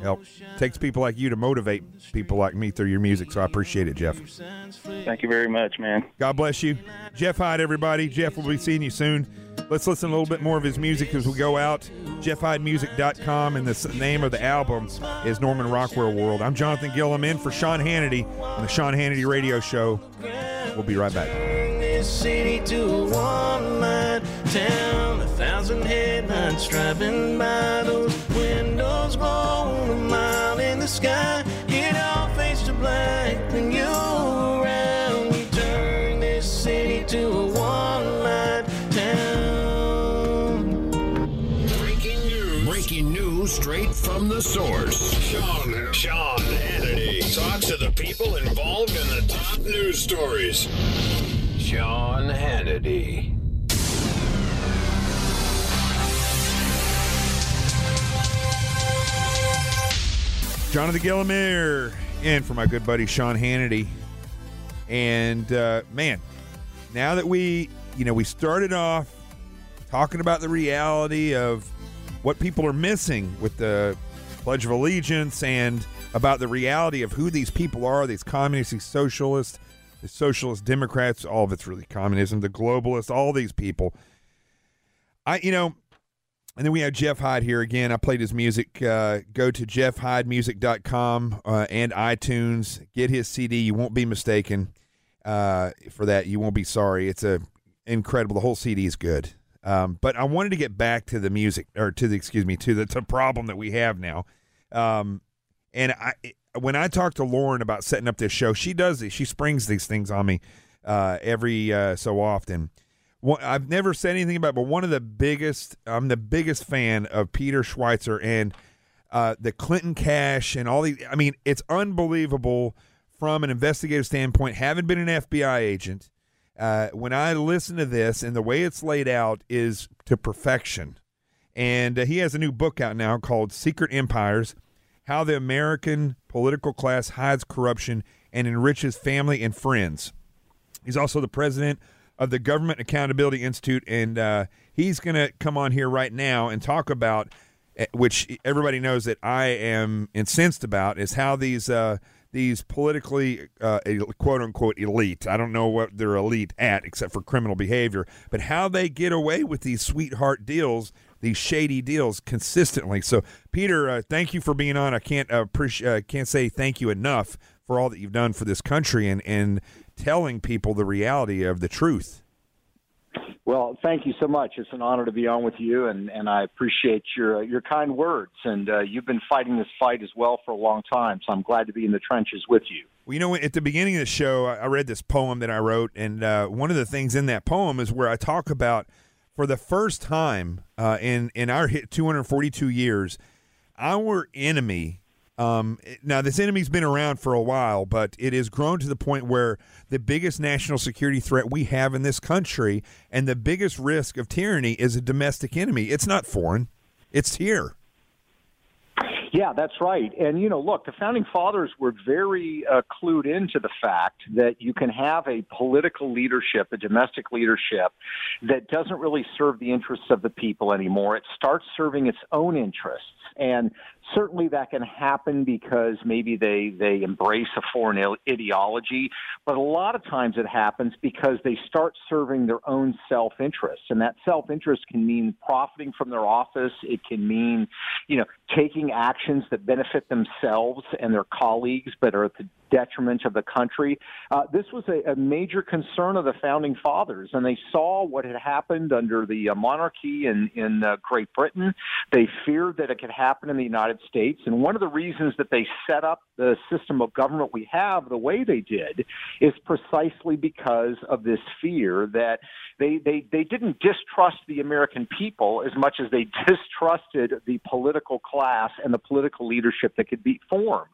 [SPEAKER 3] Help takes people like you to motivate people like me through your music. So I appreciate it, Jeff.
[SPEAKER 8] Thank you very much, man.
[SPEAKER 3] God bless you, Jeff Hyde. Everybody, Jeff will be seeing you soon. Let's listen a little bit more of his music as we go out. JeffHydeMusic.com, and the name of the album is Norman Rockwell World. I'm Jonathan Gilliam in for Sean Hannity on the Sean Hannity Radio Show. We'll be right back.
[SPEAKER 9] This city to a one-line town. A thousand headlights driving by those windows glowing a mile in the sky. It all fades to black when you're around. You turn this city to a one-line town.
[SPEAKER 4] Breaking news. Breaking news straight from the source. Sean, Sean Hannity talks to the people involved in the top news stories. John Hannity.
[SPEAKER 3] Jonathan Gillamere and for my good buddy Sean Hannity. And uh, man, now that we, you know, we started off talking about the reality of what people are missing with the Pledge of Allegiance and about the reality of who these people are, these communists, these socialists, the socialist Democrats, all of it's really communism, the globalists, all these people. I, you know, and then we have Jeff Hyde here again. I played his music. Uh, go to jeffhydemusic.com uh, and iTunes. Get his CD. You won't be mistaken uh, for that. You won't be sorry. It's a incredible. The whole CD is good. Um, but I wanted to get back to the music, or to the excuse me, to the to problem that we have now. Um, and I, when I talk to Lauren about setting up this show, she does it. She springs these things on me uh, every uh, so often. I've never said anything about, it, but one of the biggest, I'm the biggest fan of Peter Schweizer and uh, the Clinton cash and all these. I mean, it's unbelievable from an investigative standpoint. Having been an FBI agent, uh, when I listen to this and the way it's laid out is to perfection. And uh, he has a new book out now called Secret Empires How the American Political Class Hides Corruption and Enriches Family and Friends. He's also the president of the Government Accountability Institute, and uh, he's going to come on here right now and talk about, eh, which everybody knows that I am incensed about, is how these uh, these politically uh, quote unquote elite. I don't know what they're elite at except for criminal behavior, but how they get away with these sweetheart deals. These shady deals consistently. So, Peter, uh, thank you for being on. I can't uh, appreciate, uh, can't say thank you enough for all that you've done for this country and and telling people the reality of the truth.
[SPEAKER 10] Well, thank you so much. It's an honor to be on with you, and, and I appreciate your your kind words. And uh, you've been fighting this fight as well for a long time, so I'm glad to be in the trenches with you.
[SPEAKER 3] Well, you know, at the beginning of the show, I read this poem that I wrote, and uh, one of the things in that poem is where I talk about, for the first time uh, in in our 242 years, our enemy um, now, this enemy's been around for a while, but it has grown to the point where the biggest national security threat we have in this country and the biggest risk of tyranny is a domestic enemy. It's not foreign, it's here.
[SPEAKER 10] Yeah, that's right. And, you know, look, the founding fathers were very uh, clued into the fact that you can have a political leadership, a domestic leadership, that doesn't really serve the interests of the people anymore. It starts serving its own interests. And certainly that can happen because maybe they, they embrace a foreign ideology, but a lot of times it happens because they start serving their own self interest. And that self interest can mean profiting from their office, it can mean, you know, taking actions that benefit themselves and their colleagues but are at the detriment of the country. Uh, this was a, a, major concern of the founding fathers, and they saw what had happened under the uh, monarchy in, in uh, Great Britain. They feared that it could happen in the United States, and one of the reasons that they set up the system of government we have the way they did is precisely because of this fear that they, they, they didn't distrust the American people as much as they [laughs] distrusted the political class and the political leadership that could be formed.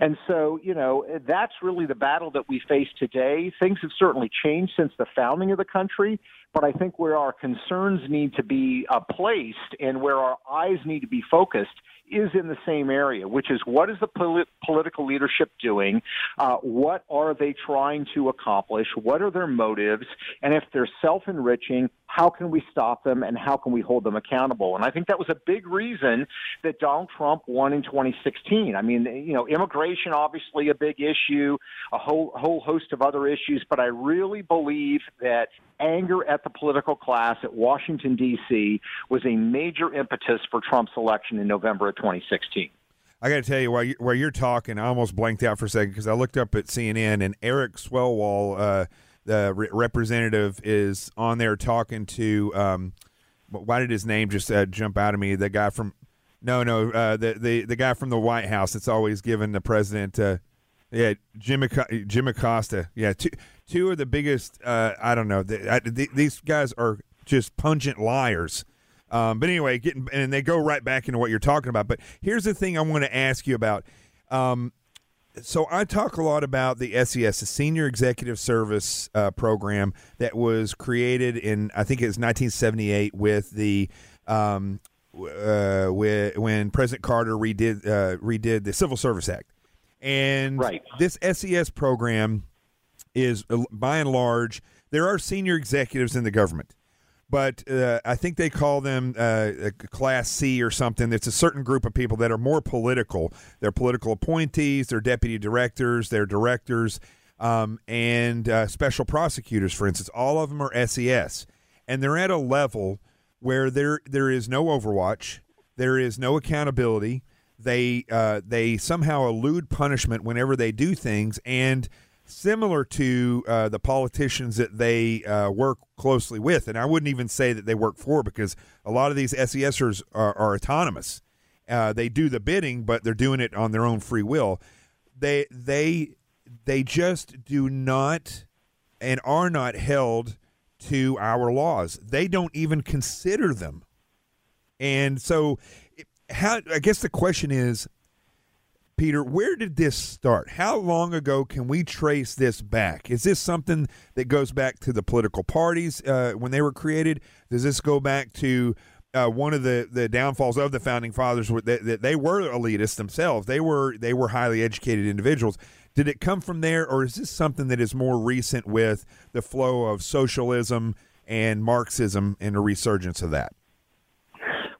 [SPEAKER 10] And so, you know, that's really the battle that we face today. Things have certainly changed since the founding of the country, but I think where our concerns need to be uh, placed and where our eyes need to be focused is in the same area, which is what is the polit- political leadership doing? Uh, what are they trying to accomplish? What are their motives? And if they're self enriching, how can we stop them and how can we hold them accountable? And I think that was a big reason that Donald Trump won in 2016. I mean, you know, immigration obviously a big issue, a whole whole host of other issues, but I really believe that anger at the political class at Washington D.C. was a major impetus for Trump's election in November of 2016.
[SPEAKER 3] I got to tell you, while, you, while you're talking, I almost blanked out for a second because I looked up at CNN and Eric Swalwell, uh, the re- representative, is on there talking to. Um, why did his name just uh, jump out of me? The guy from, no, no, uh, the the the guy from the White House that's always given the president. Uh, yeah, Jim Jim Acosta. Yeah, two two of the biggest. Uh, I don't know. The, I, the, these guys are just pungent liars. Um, but anyway, getting and they go right back into what you're talking about. But here's the thing I want to ask you about. Um, so I talk a lot about the SES, the Senior Executive Service uh, program that was created in I think it was 1978 with the um, uh, whe- when President Carter redid uh, redid the Civil Service Act, and
[SPEAKER 10] Right.
[SPEAKER 3] this SES program is uh, by and large there are senior executives in the government, but uh, I think they call them uh, Class C or something. It's a certain group of people that are more political. They're political appointees, they're deputy directors, they're directors, um, and uh, special prosecutors, for instance. All of them are SES, and they're at a level where there there is no Overwatch, there is no accountability. They uh, they somehow elude punishment whenever they do things, and similar to uh, the politicians that they uh, work closely with. And I wouldn't even say that they work for because a lot of these SESers are, are autonomous. Uh, they do the bidding, but they're doing it on their own free will. They they they just do not and are not held to our laws. They don't even consider them. And so, how I guess the question is, Peter, where did this start? How long ago can we trace this back? Is this something that goes back to the political parties uh, when they were created? Does this go back to uh, one of the, the downfalls of the founding fathers? That, that they were elitists themselves. They were they were highly educated individuals. Did it come from there, or is this something that is more recent with the flow of socialism and Marxism and a resurgence of that?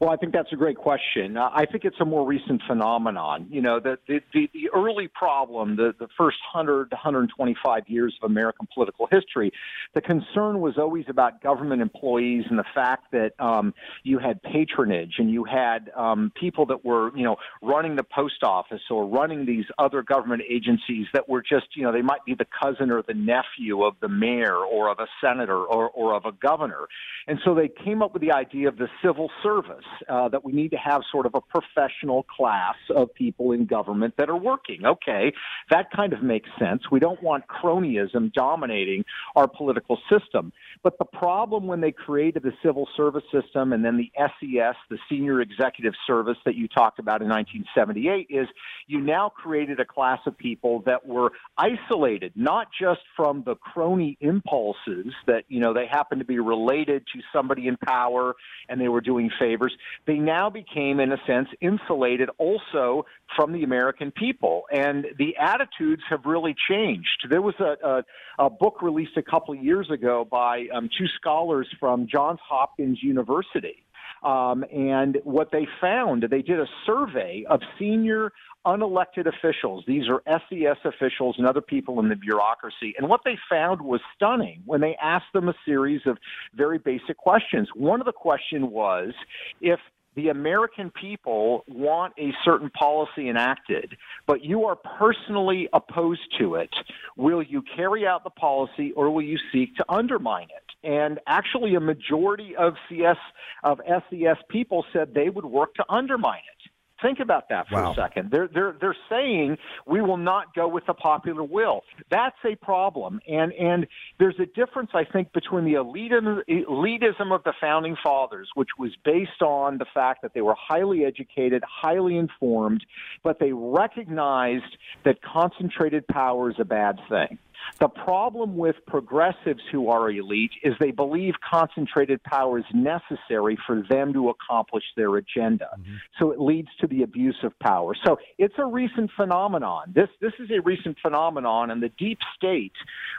[SPEAKER 10] Well, I think that's a great question. Uh, I think it's a more recent phenomenon. You know, the the, the, the early problem, the, the first 100 to 125 years of American political history, the concern was always about government employees and the fact that um, you had patronage and you had um, people that were, you know, running the post office or running these other government agencies that were just, you know, they might be the cousin or the nephew of the mayor or of a senator or, or of a governor. And so they came up with the idea of the civil service, uh, that we need to have sort of a professional class of people in government that are working. Okay, that kind of makes sense. We don't want cronyism dominating our political system. But the problem when they created the civil service system and then the SES, the Senior Executive Service that you talked about in 1978, is you now created a class of people that were isolated, not just from the crony impulses that, you know, they happen to be related to somebody in power and they were doing favors. They now became, in a sense, insulated also from the American people. And the attitudes have really changed. There was a, a, a book released a couple of years ago by um, two scholars from Johns Hopkins University. Um, and what they found, they did a survey of senior unelected officials. These are SES officials and other people in the bureaucracy. And what they found was stunning when they asked them a series of very basic questions. One of the question was if the American people want a certain policy enacted, but you are personally opposed to it, will you carry out the policy or will you seek to undermine it? And actually, a majority of CS of SES people said they would work to undermine it. Think about that for
[SPEAKER 3] Wow.
[SPEAKER 10] a second. They're they're they're saying we will not go with the popular will. That's a problem, and and there's a difference, I think, between the elitism, elitism of the founding fathers, which was based on the fact that they were highly educated, highly informed, but they recognized that concentrated power is a bad thing. The problem with progressives who are elite is they believe concentrated power is necessary for them to accomplish their agenda. So it leads to the abuse of power. So it's a recent phenomenon. This this is a recent phenomenon, and the deep state,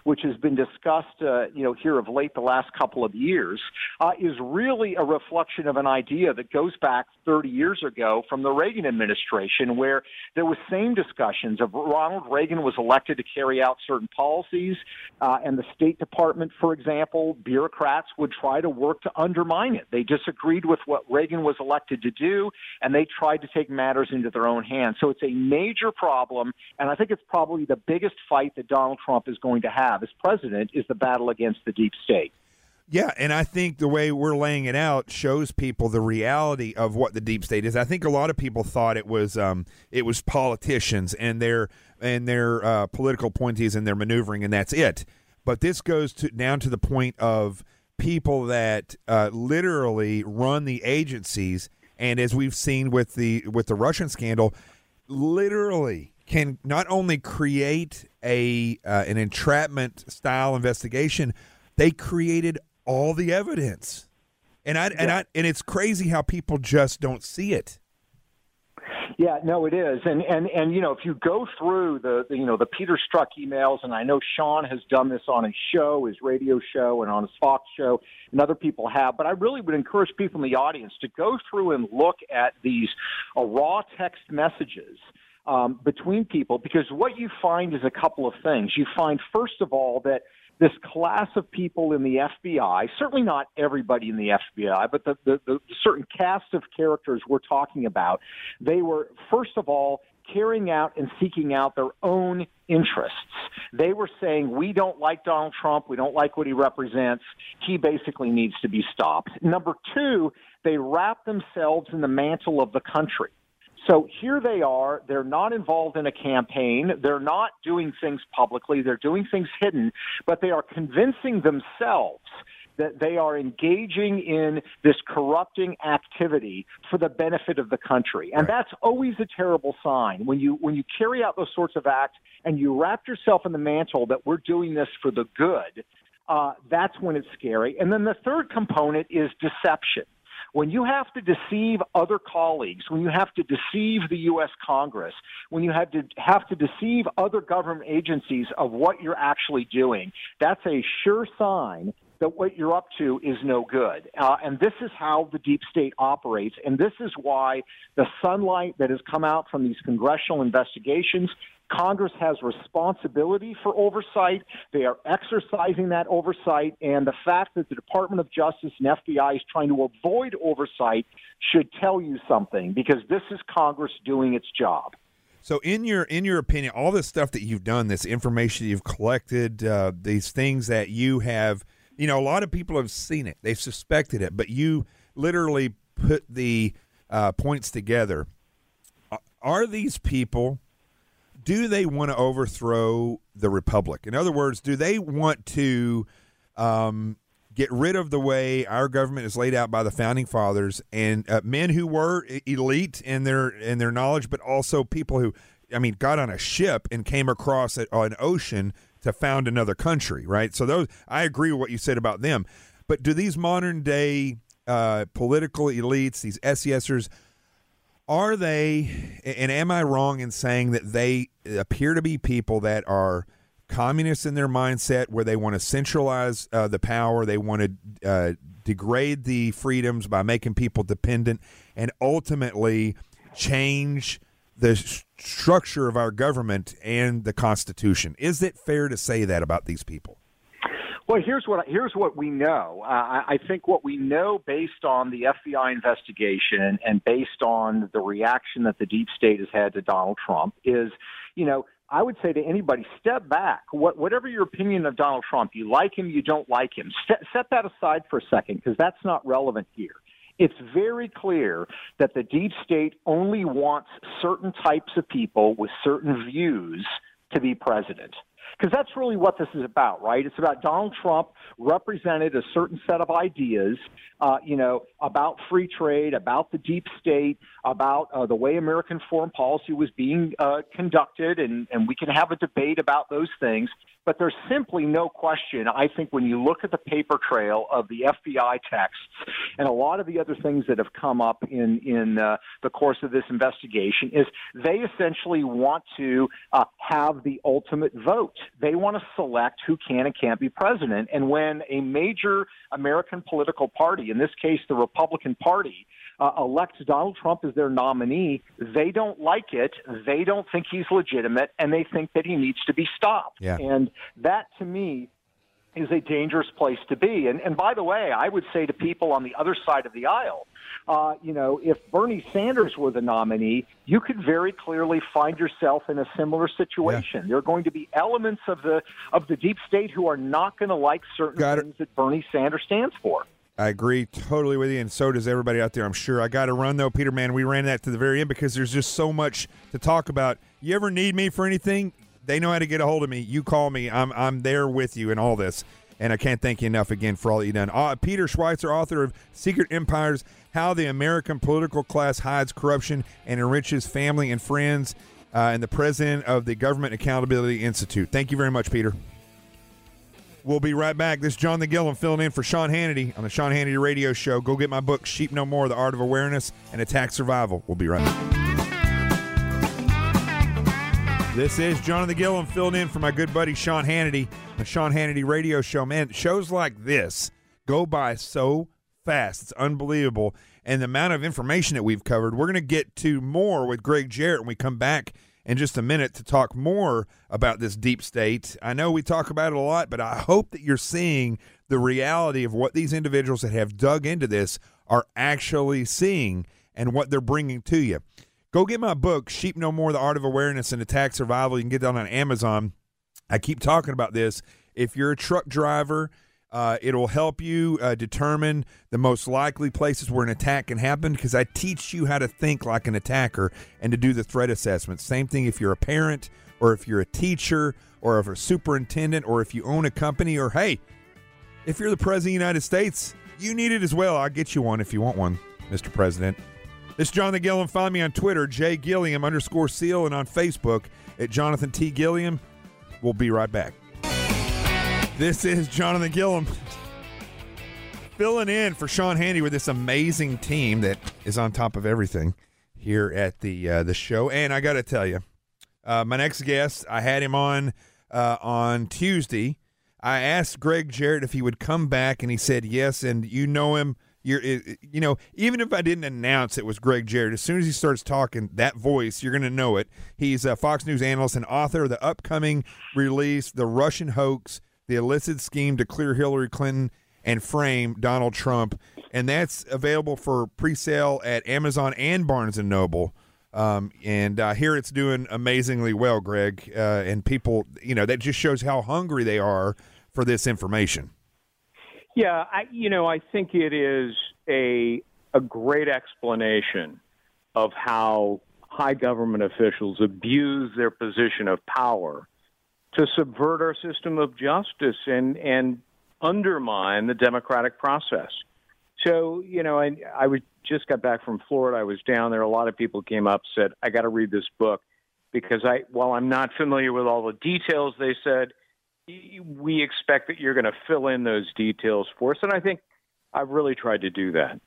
[SPEAKER 10] which has been discussed, uh, you know, here of late the last couple of years, uh, is really a reflection of an idea that goes back 30 years ago from the Reagan administration, where there was same discussions of Ronald Reagan was elected to carry out certain policies, uh, and the State Department, for example, bureaucrats would try to work to undermine it. They disagreed with what Reagan was elected to do, and they tried to take matters into their own hands. So it's a major problem, and I think it's probably the biggest fight that Donald Trump is going to have as president is the battle against the deep state.
[SPEAKER 3] Yeah, and I think the way we're laying it out shows people the reality of what the deep state is. I think a lot of people thought it was um, it was politicians and their and their uh, political appointees and their maneuvering, and that's it. But this goes to down to the point of people that uh, literally run the agencies, and as we've seen with the with the Russian scandal, literally can not only create a uh, an entrapment style investigation, they created all the evidence And I and I and it's crazy how people just don't see it.
[SPEAKER 10] Yeah, no, it is, and and and you know, if you go through the, the you know the Peter Strzok emails, and I know Sean has done this on his show, his radio show, and on his Fox show, and other people have. But I really would encourage people in the audience to go through and look at these uh, raw text messages um, between people, because what you find is a couple of things. You find, first of all, that this class of people in the FBI, certainly not everybody in the FBI, but the, the, the certain cast of characters we're talking about, they were, first of all, carrying out and seeking out their own interests. They were saying, we don't like Donald Trump. We don't like what he represents. He basically needs to be stopped. Number two, they wrap themselves in the mantle of the country. So here they are. They're not involved in a campaign. They're not doing things publicly. They're doing things hidden, but they are convincing themselves that they are engaging in this corrupting activity for the benefit of the country. And that's always a terrible sign when you when you carry out those sorts of acts and you wrap yourself in the mantle that we're doing this for the good. Uh, that's when it's scary. And then the third component is deception when you have to deceive other colleagues, when you have to deceive the U.S. Congress, when you have to have to deceive other government agencies of what you're actually doing, that's a sure sign that what you're up to is no good. Uh, and this is how the deep state operates. And this is why the sunlight that has come out from these congressional investigations Congress has responsibility for oversight. They are exercising that oversight, and the fact that the Department of Justice and FBI is trying to avoid oversight should tell you something because this is Congress doing its job.
[SPEAKER 3] So, in your in your opinion, all this stuff that you've done, this information you've collected, uh, these things that you have, you know, a lot of people have seen it, they've suspected it, but you literally put the uh, points together. Are these people? Do they want to overthrow the republic? In other words, do they want to um, get rid of the way our government is laid out by the founding fathers and uh, men who were elite in their in their knowledge, but also people who, I mean, got on a ship and came across an ocean to found another country, right? So those, I agree with what you said about them. But do these modern day uh, political elites, these SESers, are they, and am I wrong in saying that they appear to be people that are communists in their mindset where they want to centralize uh, the power, they want to uh, degrade the freedoms by making people dependent, and ultimately change the structure of our government and the Constitution? Is it fair to say that about these people?
[SPEAKER 10] Well, here's what here's what we know. Uh, I think what we know based on the FBI investigation and based on the reaction that the deep state has had to Donald Trump is, you know, I would say to anybody, step back. What, whatever your opinion of Donald Trump, you like him, you don't like him. Set, set that aside for a second because that's not relevant here. It's very clear that the deep state only wants certain types of people with certain views to be president because that's really what this is about, right? It's about Donald Trump represented a certain set of ideas, uh, you know, about free trade, about the deep state, about uh, the way American foreign policy was being uh, conducted, and, and we can have a debate about those things. But there's simply no question, I think, when you look at the paper trail of the FBI texts and a lot of the other things that have come up in, in uh, the course of this investigation, is they essentially want to uh, have the ultimate vote. They want to select who can and can't be president. And when a major American political party, in this case the Republican Party, uh, elects Donald Trump as their nominee, they don't like it. They don't think he's legitimate, and they think that he needs to be stopped.
[SPEAKER 3] Yeah.
[SPEAKER 10] And that, to me, is a dangerous place to be. And, and by the way, I would say to people on the other side of the aisle, uh, you know, if Bernie Sanders were the nominee, you could very clearly find yourself in a similar situation. Yeah. There are going to be elements of the of the deep state who are not going to like certain Got things it. that Bernie Sanders stands for.
[SPEAKER 3] I agree totally with you, and so does everybody out there. I'm sure. I got to run though, Peter. Man, we ran that to the very end because there's just so much to talk about. You ever need me for anything? They know how to get a hold of me. You call me. I'm I'm there with you in all this, and I can't thank you enough again for all that you've done. Uh, Peter Schweizer, author of Secret Empires: How the American Political Class Hides Corruption and Enriches Family and Friends, uh, and the president of the Government Accountability Institute. Thank you very much, Peter. We'll be right back. This is Jonathan Gilliam filling in for Sean Hannity on the Sean Hannity Radio Show. Go get my book, Sheep No More: The Art of Awareness and Attack Survival. We'll be right back. This is Jonathan Gilliam filling in for my good buddy Sean Hannity, on the Sean Hannity Radio Show. Man, shows like this go by so fast. It's unbelievable. And the amount of information that we've covered, we're going to get to more with Gregg Jarrett when we come back in just a minute to talk more about this deep state. I know we talk about it a lot, but I hope that you're seeing the reality of what these individuals that have dug into this are actually seeing and what they're bringing to you. Go get my book, Sheep No More The Art of Awareness and Attack Survival. You can get that on Amazon. I keep talking about this. If you're a truck driver, uh, it'll help you uh, determine the most likely places where an attack can happen because I teach you how to think like an attacker and to do the threat assessment. Same thing if you're a parent or if you're a teacher or if a superintendent or if you own a company or hey, if you're the president of the United States, you need it as well. I'll get you one if you want one, Mr. President. Jonathan Gilliam. Find me on Twitter, J Gilliam underscore seal, and on Facebook at Jonathan T. Gilliam. We'll be right back. This is Jonathan Gilliam filling in for Sean Hannity with this amazing team that is on top of everything here at the uh, the show. And I got to tell you, uh, my next guest, I had him on uh, on Tuesday. I asked Gregg Jarrett if he would come back, and he said yes. And you know him. You're, you know, even if I didn't announce it was Gregg Jarrett, as soon as he starts talking, that voice, you're going to know it. He's a Fox News analyst and author of the upcoming release, The Russian Hoax the illicit scheme to clear Hillary Clinton and frame Donald Trump, and that's available for pre-sale at Amazon and Barnes and Noble. Um, and uh, here it's doing amazingly well, Greg. Uh, and people, you know, that just shows how hungry they are for this information.
[SPEAKER 11] Yeah, I, you know, I think it is a a great explanation of how high government officials abuse their position of power to subvert our system of justice and and undermine the democratic process. So, you know, I, I was, just got back from Florida. I was down there. A lot of people came up, said, I got to read this book because I, while I'm not familiar with all the details, they said, we expect that you're going to fill in those details for us. And I think I've really tried to do that.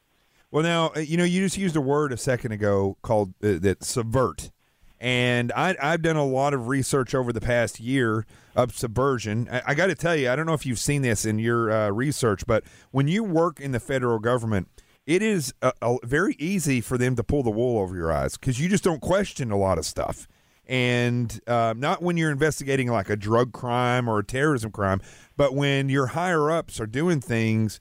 [SPEAKER 3] Well, now, uh, you know, you just used a word a second ago called uh, that subvert. And I, have done a lot of research over the past year of subversion. I, I got to tell you, I don't know if you've seen this in your uh, research, but when you work in the federal government, it is a, a very easy for them to pull the wool over your eyes because you just don't question a lot of stuff. And uh, not when you're investigating like a drug crime or a terrorism crime, but when your higher ups are doing things,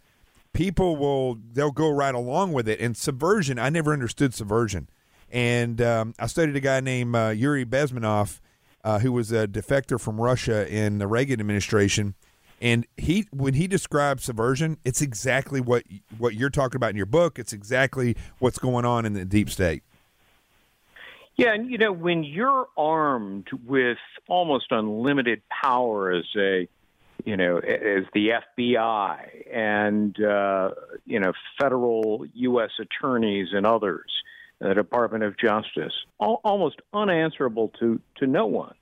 [SPEAKER 3] people will they'll go right along with it. And subversion, I never understood subversion and um, I studied a guy named uh, Yuri Bezmenov, uh, who was a defector from Russia in the Reagan administration. And he, when he describes subversion, it's exactly what what you're talking about in your book. It's exactly what's going on in the deep state.
[SPEAKER 11] Yeah, and you know when you're armed with almost unlimited power as a, you know, as the FBI and uh, you know federal U.S. attorneys and others, the Department of Justice, almost unanswerable to, to no one.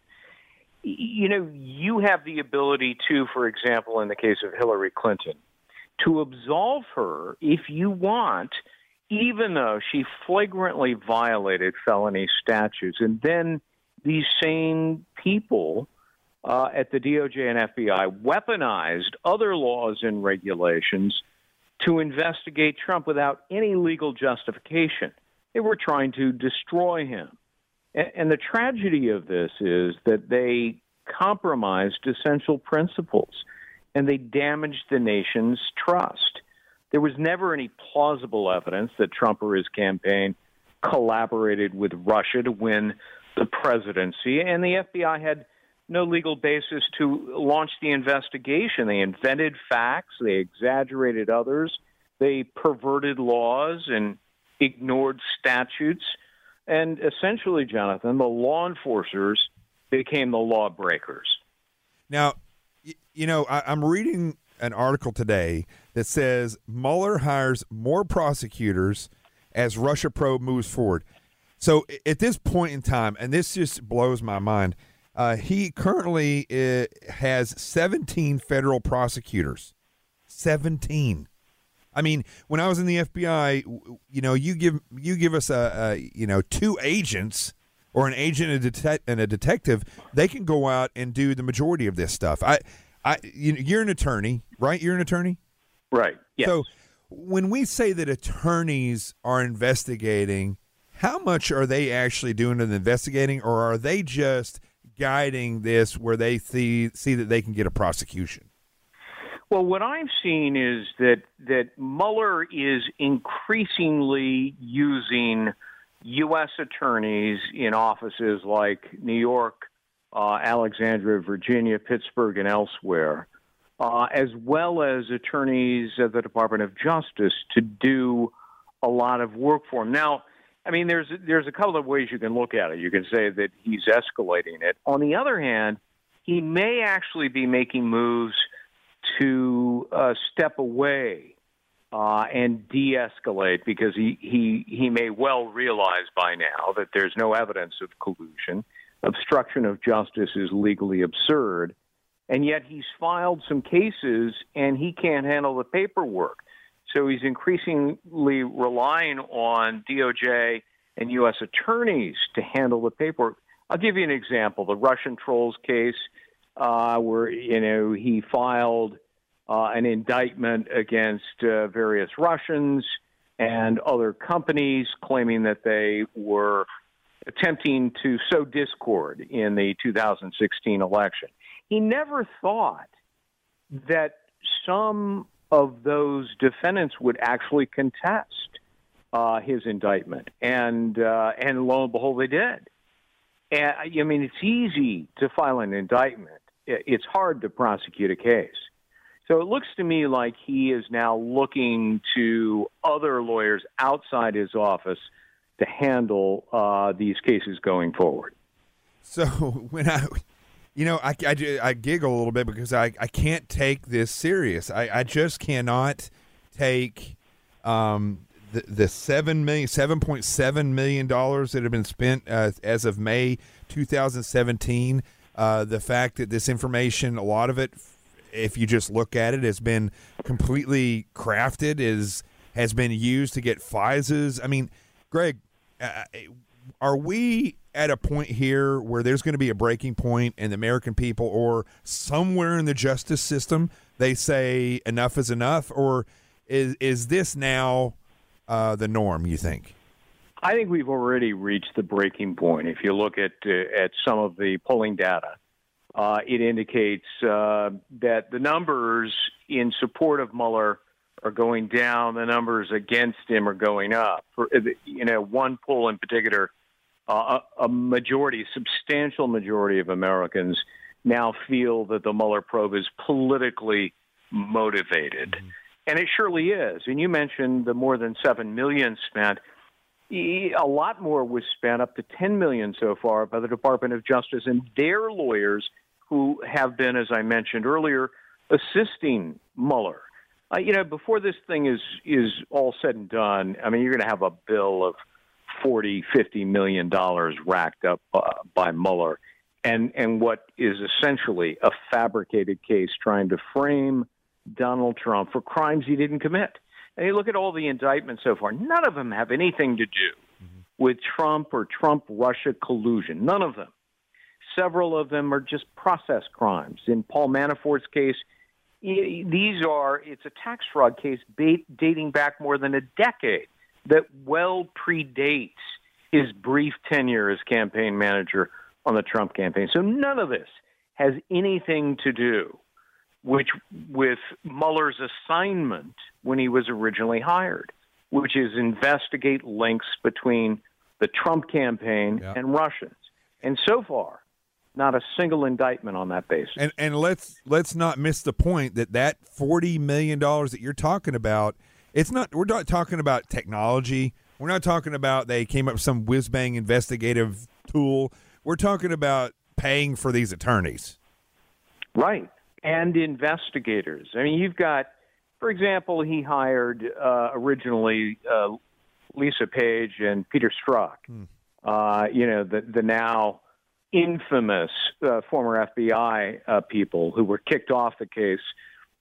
[SPEAKER 11] You know, you have the ability to, for example, in the case of Hillary Clinton, to absolve her if you want, even though she flagrantly violated felony statutes. And then these same people uh, at the DOJ and FBI weaponized other laws and regulations to investigate Trump without any legal justification. They were trying to destroy him. And, and the tragedy of this is that they compromised essential principles and they damaged the nation's trust. There was never any plausible evidence that Trump or his campaign collaborated with Russia to win the presidency, and the FBI had no legal basis to launch the investigation. They invented facts, they exaggerated others, they perverted laws and ignored statutes, and essentially, Jonathan, the law enforcers became the lawbreakers.
[SPEAKER 3] Now, you know, I, I'm reading an article today that says Mueller hires more prosecutors as Russia probe moves forward. So at this point in time, and this just blows my mind, Uh, he currently uh, has 17 federal prosecutors. 17. I mean, when I was in the FBI, you know, you give you give us a, a you know two agents or an agent and a, detec- and a detective, they can go out and do the majority of this stuff. I, I, you, you're an attorney, right? You're an attorney,
[SPEAKER 11] right? Yes.
[SPEAKER 3] So when we say that attorneys are investigating, how much are they actually doing in investigating, or are they just guiding this where they see see that they can get a prosecution?
[SPEAKER 11] Well, what I've seen is that that Mueller is increasingly using U.S. attorneys in offices like New York, uh, Alexandria, Virginia, Pittsburgh, and elsewhere, uh, as well as attorneys at the Department of Justice to do a lot of work for him. Now, I mean, there's there's a couple of ways you can look at it. You can say that he's escalating it. On the other hand, he may actually be making moves to uh, step away uh, and de-escalate because he, he he may well realize by now that there's no evidence of collusion. Obstruction of justice is legally absurd, and yet he's filed some cases and he can't handle the paperwork. So he's increasingly relying on DOJ and U.S. attorneys to handle the paperwork. I'll give you an example: the Russian trolls case, uh, where you know he filed uh, an indictment against uh, various Russians and other companies, claiming that they were attempting to sow discord in the 2016 election. He never thought that some of those defendants would actually contest uh, his indictment, and uh, and lo and behold, they did. And I mean, it's easy to file an indictment. It's hard to prosecute a case. So it looks to me like he is now looking to other lawyers outside his office to handle uh, these cases going forward.
[SPEAKER 3] So [laughs] when I, you know, I, I, I giggle a little bit because I, I can't take this serious. I, I just cannot take um, the, the seven million, seven point seven million dollars that have been spent uh, as of May 2017. Uh, the fact that this information, a lot of it, if you just look at it, has been completely crafted, is has been used to get FISAs. I mean, Greg, uh, are we at a point here where there's going to be a breaking point in the American people, or somewhere in the justice system, they say enough is enough, or is is this now uh, the norm? You think?
[SPEAKER 11] I think we've already reached the breaking point. If you look at uh, at some of the polling data, uh, it indicates uh, that the numbers in support of Mueller are going down. The numbers against him are going up. For you know, one poll in particular, uh, a majority, substantial majority of Americans now feel that the Mueller probe is politically motivated, mm-hmm. and it surely is. And you mentioned the more than seven million spent a lot more was spent, up to 10 million so far, by the Department of Justice and their lawyers, who have been, as I mentioned earlier, assisting Mueller. Uh, you know, before this thing is is all said and done, I mean, you're going to have a bill of 40, 50 million dollars racked up uh, by Mueller, and and what is essentially a fabricated case trying to frame Donald Trump for crimes he didn't commit. And you look at all the indictments so far, none of them have anything to do mm-hmm. with Trump or Trump Russia collusion. None of them. Several of them are just process crimes. In Paul Manafort's case, these are, it's a tax fraud case dating back more than a decade that well predates his brief tenure as campaign manager on the Trump campaign. So none of this has anything to do which with Mueller's assignment when he was originally hired, which is investigate links between the Trump campaign yeah. and Russians. And so far, not a single indictment on that basis.
[SPEAKER 3] And and let's let's not miss the point that that 40 million dollars that you're talking about, it's not we're not talking about technology. We're not talking about they came up with some whiz bang investigative tool. We're talking about paying for these attorneys.
[SPEAKER 11] Right and investigators. I mean, you've got, for example, he hired uh, originally uh, Lisa Page and Peter Strzok. Hmm. Uh, you know, the the now infamous uh, former FBI uh, people who were kicked off the case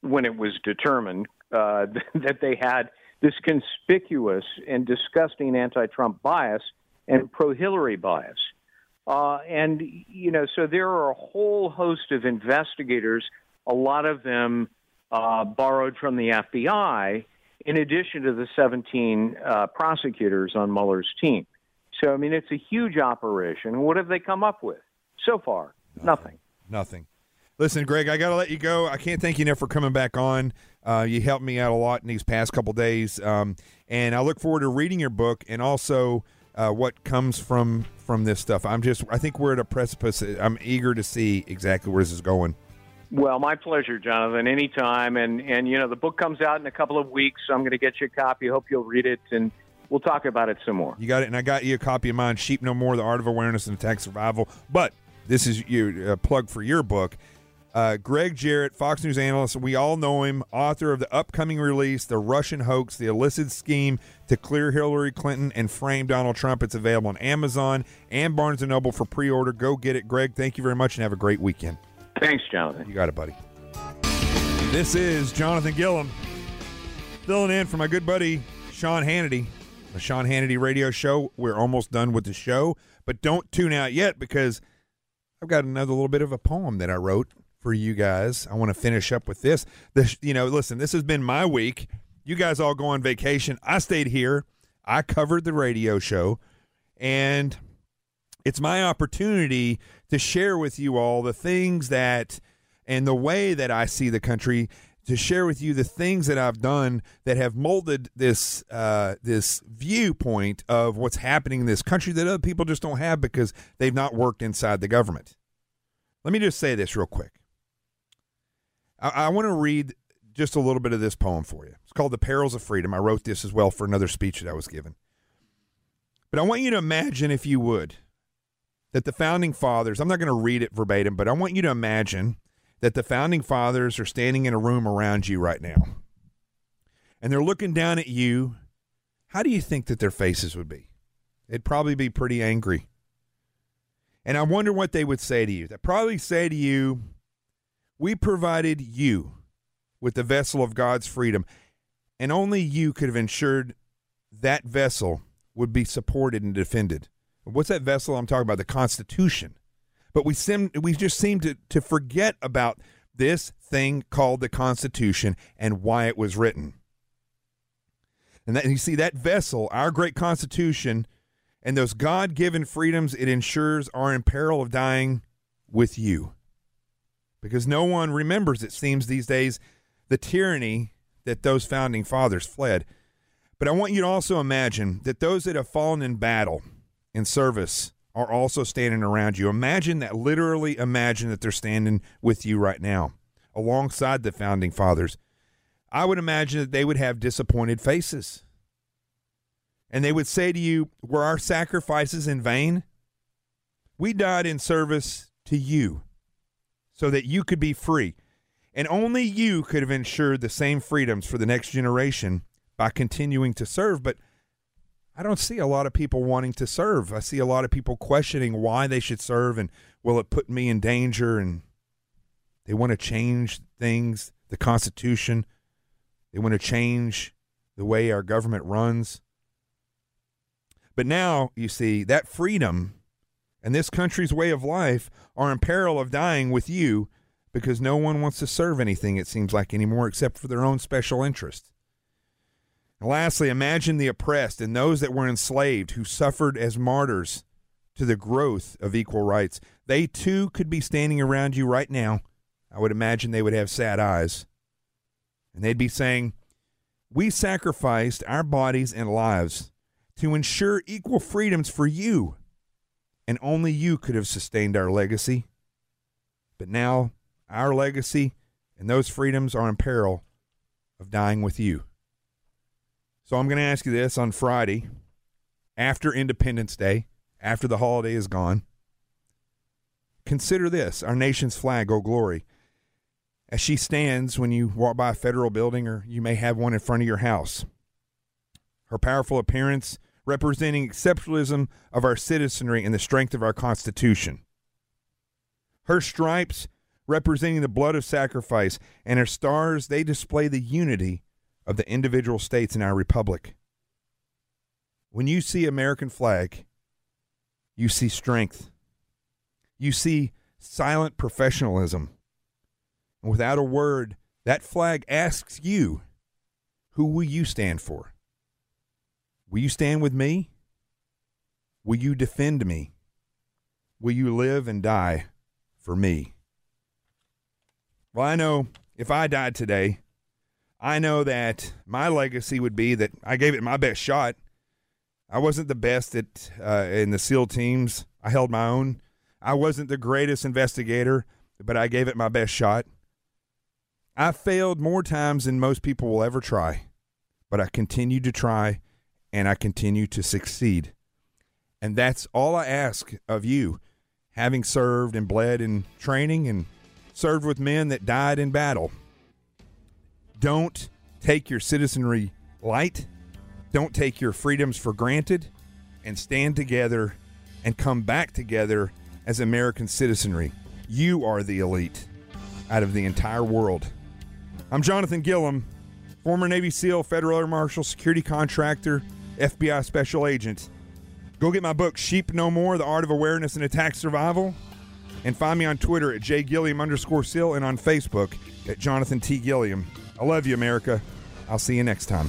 [SPEAKER 11] when it was determined uh, [laughs] that they had this conspicuous and disgusting anti-Trump bias and pro-Hillary bias. Uh, and you know, so there are a whole host of investigators. A lot of them uh, borrowed from the FBI, in addition to the 17 uh, prosecutors on Mueller's team. So, I mean, it's a huge operation. What have they come up with so far? Nothing.
[SPEAKER 3] Nothing. Listen, Greg, I got to let you go. I can't thank you enough for coming back on. Uh, you helped me out a lot in these past couple days, um, and I look forward to reading your book and also uh, what comes from from this stuff. I'm just, I think we're at a precipice. I'm eager to see exactly where this is going.
[SPEAKER 11] Well, my pleasure, Jonathan. Anytime, and and you know the book comes out in a couple of weeks, so I'm going to get you a copy. Hope you'll read it and we'll talk about it some more.
[SPEAKER 3] You got it, and I got you a copy of mine, Sheep No More: The Art of Awareness and Attack Survival. But this is your uh, plug for your book. Uh, Gregg Jarrett, Fox News analyst, we all know him, author of the upcoming release, The Russian Hoax, The Illicit Scheme to Clear Hillary Clinton and Frame Donald Trump. It's available on Amazon and Barnes & Noble for pre-order. Go get it. Gregg, thank you very much and have a great weekend.
[SPEAKER 11] Thanks, Jonathan.
[SPEAKER 3] You got it, buddy. This is Jonathan Gilliam filling in for my good buddy Sean Hannity, the Sean Hannity radio show. We're almost done with the show, but don't tune out yet because I've got another little bit of a poem that I wrote for you guys. I want to finish up with this. This, you know, listen, this has been my week. You guys all go on vacation. I stayed here. I covered the radio show, and it's my opportunity to share with you all the things that and the way that I see the country to share with you the things that I've done that have molded this uh, this viewpoint of what's happening in this country that other people just don't have because they've not worked inside the government. Let me just say this real quick. I, I want to read just a little bit of this poem for you. It's called The Perils of Freedom. I wrote this as well for another speech that I was given. But I want you to imagine, if you would, that the founding fathers, I'm not going to read it verbatim, but I want you to imagine that the founding fathers are standing in a room around you right now. And they're looking down at you. How do you think that their faces would be? It'd probably be pretty angry. And I wonder what they would say to you. They'd probably say to you, We provided you with the vessel of God's freedom, and only you could have ensured that vessel would be supported and defended. What's that vessel I'm talking about? The Constitution. But we seem we just seem to, to forget about this thing called the Constitution and why it was written. And that and you see that vessel, our great Constitution, and those God given freedoms it ensures are in peril of dying with you. Because no one remembers, it seems these days, the tyranny that those founding fathers fled. But I want you to also imagine that those that have fallen in battle, in service, are also standing around you. Imagine that, literally imagine that they're standing with you right now, alongside the founding fathers. I would imagine that they would have disappointed faces. And they would say to you, Were our sacrifices in vain? We died in service to you so that you could be free. And only you could have ensured the same freedoms for the next generation by continuing to serve. But I don't see a lot of people wanting to serve. I see a lot of people questioning why they should serve and will it put me in danger? And they want to change things, the Constitution. They want to change the way our government runs. But now, you see, that freedom and this country's way of life are in peril of dying with you because no one wants to serve anything, it seems like, anymore except for their own special interest. And lastly, imagine the oppressed and those that were enslaved who suffered as martyrs to the growth of equal rights. They too could be standing around you right now. I would imagine they would have sad eyes. And they'd be saying, We sacrificed our bodies and lives to ensure equal freedoms for you, and only you could have sustained our legacy. But now our legacy and those freedoms are in peril of dying with you. So I'm going to ask you this on Friday, after Independence Day, after the holiday is gone. Consider this our nation's flag, O glory. As she stands when you walk by a federal building or you may have one in front of your house. Her powerful appearance representing exceptionalism of our citizenry and the strength of our Constitution. Her stripes representing the blood of sacrifice, and her stars, they display the unity of the individual states in our republic. When you see American flag, you see strength. You see silent professionalism. And without a word, that flag asks you, who will you stand for? Will you stand with me? Will you defend me? Will you live and die for me? Well, I know if I died today, I know that my legacy would be that I gave it my best shot. I wasn't the best at uh, in the SEAL teams. I held my own. I wasn't the greatest investigator, but I gave it my best shot. I failed more times than most people will ever try, but I continued to try and I continue to succeed. And that's all I ask of you, having served and bled in training and served with men that died in battle. Don't take your citizenry light. Don't take your freedoms for granted and stand together and come back together as American citizenry. You are the elite out of the entire world. I'm Jonathan Gilliam, former Navy SEAL, Federal Air Marshal, security contractor, FBI special agent. Go get my book, Sheep No More The Art of Awareness and Attack Survival. And find me on Twitter at jgilliam underscore SEAL and on Facebook at Jonathan T. Gilliam. I love you, America. I'll see you next time.